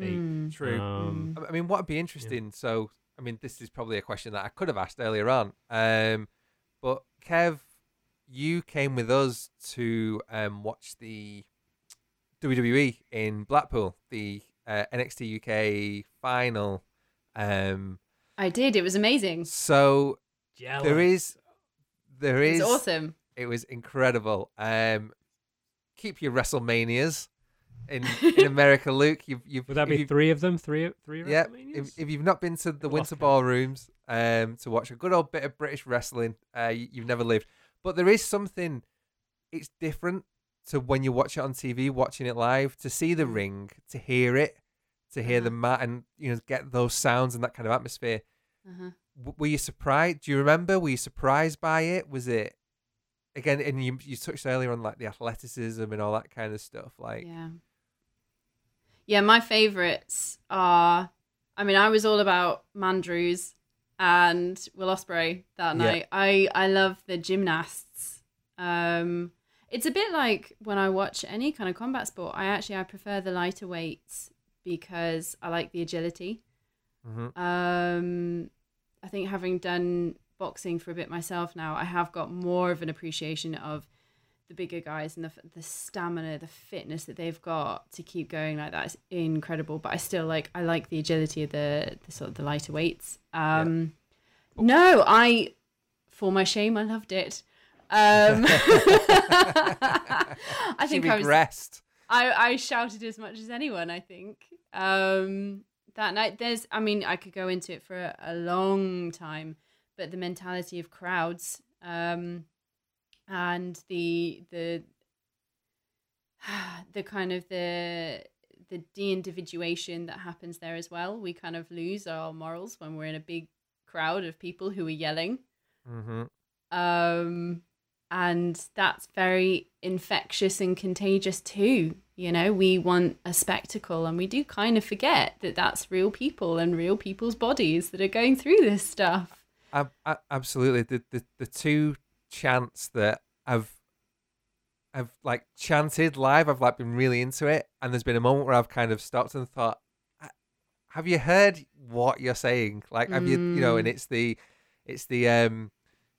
Mm. True. Um, I- I mean, what would be interesting? So, I mean, this is probably a question that I could have asked earlier on. Um, but Kev, you came with us to um, watch the WWE in Blackpool, the uh, NXT UK final. Um, I did. It was amazing. so Jealous. there is, there It is, was awesome. it was incredible. Um, keep your WrestleManias in (laughs) in America, Luke. You've you've Would that if be you've- three of them? Three three Yeah, WrestleManias? if, if you've not been to the Winter lost count. Ballrooms um, to watch a good old bit of British wrestling, uh, you, you've never lived. But there is something, it's different to when you watch it on TV, watching it live, to see the ring, to hear it, to hear the Uh-huh. mat, and you know get those sounds and that kind of atmosphere. Uh-huh. W- were you surprised? Do you remember? Were you surprised by it? Was it again? And you you touched earlier on like the athleticism and all that kind of stuff. Like, Yeah. Yeah, my favorites are. I mean, I was all about Mandrews and Will Ospreay that Yeah. night. I I love the gymnasts. Um, it's a bit like when I watch any kind of combat sport. I actually I prefer the lighter weights because I like the agility. mhm. Um, I think having done boxing for a bit myself now, I have got more of an appreciation of the bigger guys and the the stamina, the fitness that they've got to keep going like that is incredible. But I still like I like the agility of the, the sort of the lighter weights. Um, No, I for my shame, I loved it. Um, (laughs) (laughs) I think I was regressed. I, I shouted as much as anyone, I think. Um, that night, there's, I mean, I could go into it for a, a long time, but the mentality of crowds um, and the the (sighs) the kind of the the de-individuation that happens there as well. We kind of lose our morals when we're in a big crowd of people who are yelling. hmm Um, and that's very infectious and contagious too. You know, we want a spectacle, and we do kind of forget that that's real people and real people's bodies that are going through this stuff. A- absolutely. The, the the two chants that I've I've like chanted live. I've like been really into it, and there's been a moment where I've kind of stopped and thought, "Uh, "Have you heard what you're saying? Like, have you you know?" And it's the it's the um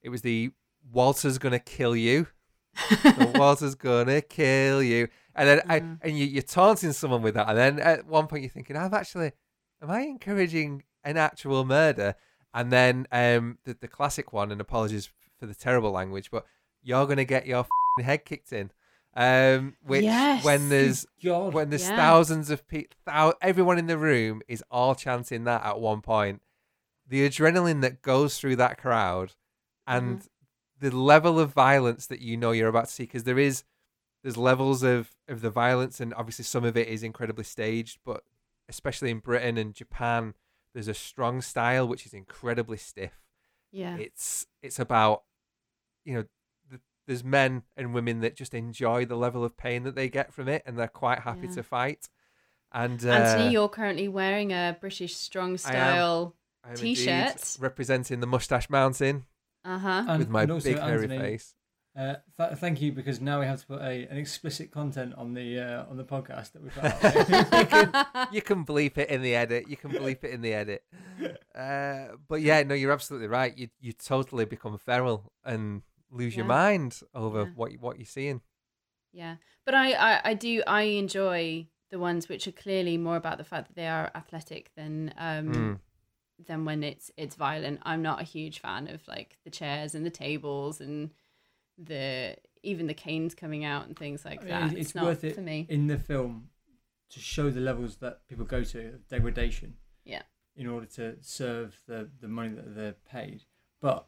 it was the Walter's gonna kill you. (laughs) Walter's gonna kill you, and then I, Mhm. and you, you're taunting someone with that, and then at one point you're thinking, "I've actually, am I encouraging an actual murder?" And then um, the the classic one, and apologies for the terrible language, but you're gonna get your f***ing head kicked in. Um, which Yes. when there's God. when there's Yeah. thousands of people, thou- everyone in the room is all chanting that at one point. The adrenaline that goes through that crowd, and the level of violence that you know you're about to see, because there is there's levels of of the violence, and obviously some of it is incredibly staged, but especially in Britain and Japan, there's a strong style which is incredibly stiff Yeah. it's it's about you know th- there's men and women that just enjoy the level of pain that they get from it and they're quite happy Yeah. to fight and uh, Anthony, you're currently wearing a British strong style. I am indeed t-shirt. representing the mustache mountain Uh huh. With my also, big hairy Anthony, face Uh, th- thank you because now we have to put a, an explicit content on the uh, on the podcast that we put out. you can bleep it in the edit you can bleep it in the edit (laughs) uh, but yeah no you're absolutely right you you totally become feral and lose your mind over Yeah. what you, what you're seeing Yeah, but I, I, I do I enjoy the ones which are clearly more about the fact that they are athletic than um Mm. than when it's it's violent. I'm not a huge fan of like the chairs and the tables and the even the canes coming out and things like I mean, that. it's, It's, not worth it for me. in the film to show the levels that people go to of degradation. Yeah. In order to serve the, the money that they're paid, but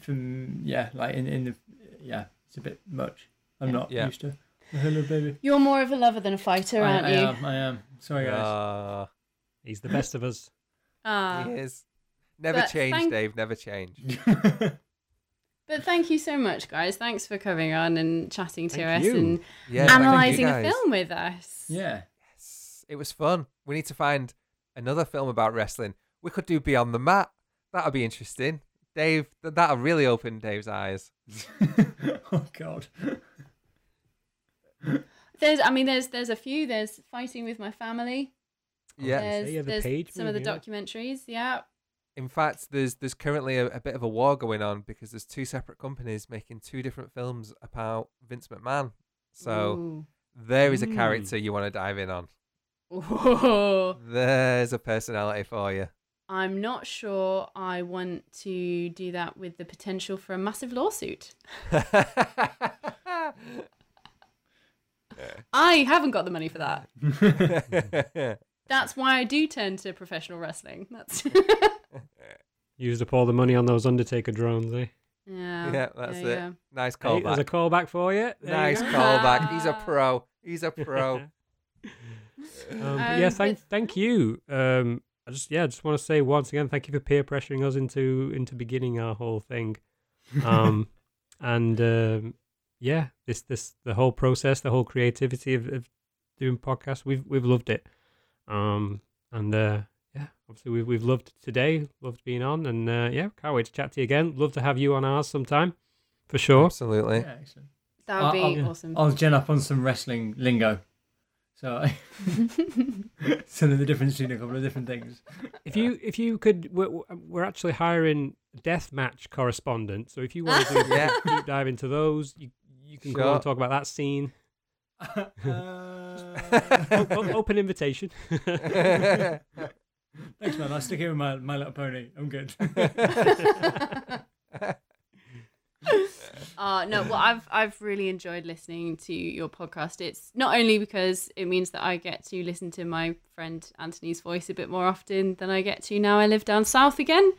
from yeah, like in, in the yeah, it's a bit much. I'm Yeah. not Yeah. used to. Hello, baby. You're more of a lover than a fighter, I, aren't I you? am. I am. Sorry, guys. Ah, He's the best of us. (laughs) Ah, he is never change thank- dave never change (laughs) but thank you so much, guys. Thanks for coming on and chatting to Thank us you. and Yeah, analysing a film with us. yeah. Yes, it was fun. We need to find another film about wrestling. We could do Beyond the Mat. That would be interesting. Dave, th- that'll really opened Dave's eyes. (laughs) oh God. There's, I mean, there's there's a few. There's fighting with my family. Yeah. There's, yeah, the there's Page some of the yeah. documentaries. Yeah. In fact, there's there's currently a, a bit of a war going on because there's two separate companies making two different films about Vince McMahon. So Ooh. there is a Mm. character you want to dive in on. Ooh. There's a personality for you. I'm not sure I want to do that with the potential for a massive lawsuit. (laughs) I haven't got the money for that. (laughs) That's why I do turn to professional wrestling. That's Used up all the money on those Undertaker drones, eh? yeah. yeah, that's yeah, it. yeah. Nice Hey, there's a callback. callback for you. There Nice go. callback. He's a (laughs) pro. He's a pro. Um, Um, yeah, thank but- thank you. Um, I just yeah, I just want to say once again, thank you for peer pressuring us into into beginning our whole thing. Um, (laughs) and um, yeah, this this the whole process, the whole creativity of, of doing podcasts, we've we've loved it. Um, and uh, yeah, obviously we've we've loved today, loved being on, and uh, yeah, can't wait to chat to you again. Love to have you on ours sometime, for sure. Absolutely. Yeah, excellent. That would be I'll- awesome. I'll gen up on some wrestling lingo. So, I, (laughs) (laughs) so the difference between a couple of different things. If you if you could, we're, we're actually hiring death match correspondents. So if you want to do (laughs) Yeah. a deep dive into those, you you can go and talk about that scene. Uh, O- open invitation. thanks, man. I'll stick here with my, my little pony. I'm good. Uh, no, well, I've I've really enjoyed listening to your podcast. It's not only because it means that I get to listen to my friend Anthony's voice a bit more often than I get to now. I live down south again,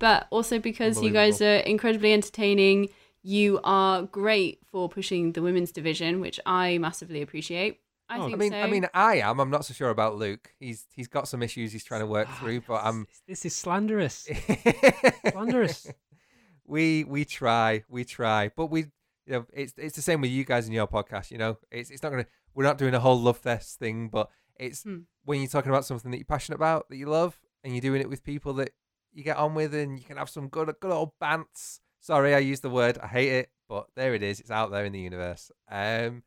but also because you guys are incredibly entertaining. You are great for pushing the women's division, which I massively appreciate. I Oh, think I mean, so. I mean, I am. I'm not so sure about Luke. He's he's got some issues he's trying to work through, but I'm. This is slanderous. (laughs) Slanderous. We we try, we try, but we, you know, it's it's the same with you guys in your podcast. You know, it's it's not gonna. We're not doing a whole love fest thing, but it's Hmm. when you're talking about something that you're passionate about, that you love, and you're doing it with people that you get on with, and you can have some good good old bants. Sorry, I used the word. I hate it, but there it is. It's out there in the universe. Um,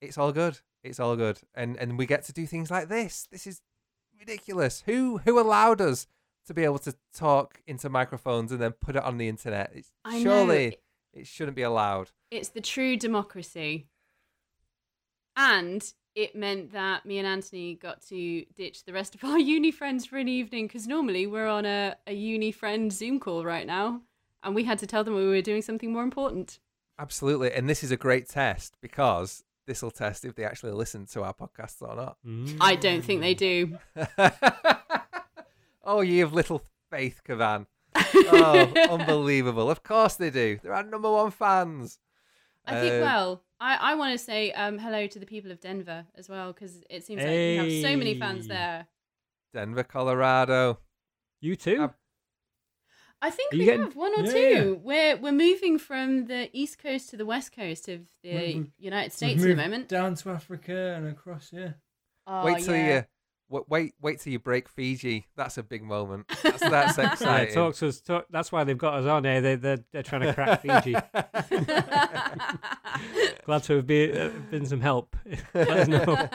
it's all good. It's all good, and and we get to do things like this. This is ridiculous. Who who allowed us to be able to talk into microphones and then put it on the internet? It's, I know. surely it shouldn't be allowed. It's the true democracy. And it meant that me and Anthony got to ditch the rest of our (laughs) uni friends for an evening because normally we're on a, a uni friend Zoom call right now. And we had to tell them we were doing something more important. Absolutely, and this is a great test because this will test if they actually listen to our podcasts or not. Mm. I don't think they do. (laughs) oh, ye of little faith, Kavan. (laughs) Oh, unbelievable! Of course they do. They're our number one fans. I think, Um, well, I, I want to say um, hello to the people of Denver as well because it seems like you have so many fans there. Denver, Colorado. You too. Ab- I think Are we getting- have one or Yeah, two. We're we're moving from the east coast to the west coast of the We- we- United We've States at the moment. down to Africa and across. Yeah. Oh, wait till yeah. you wa- wait wait till you break Fiji. That's a big moment. (laughs) That's, that's Yeah, exciting. talk to us. Talk, that's why they've got us on here. They, they're, they're trying to crack (laughs) Fiji. Glad to have been, uh, been some help. (laughs) Let us know.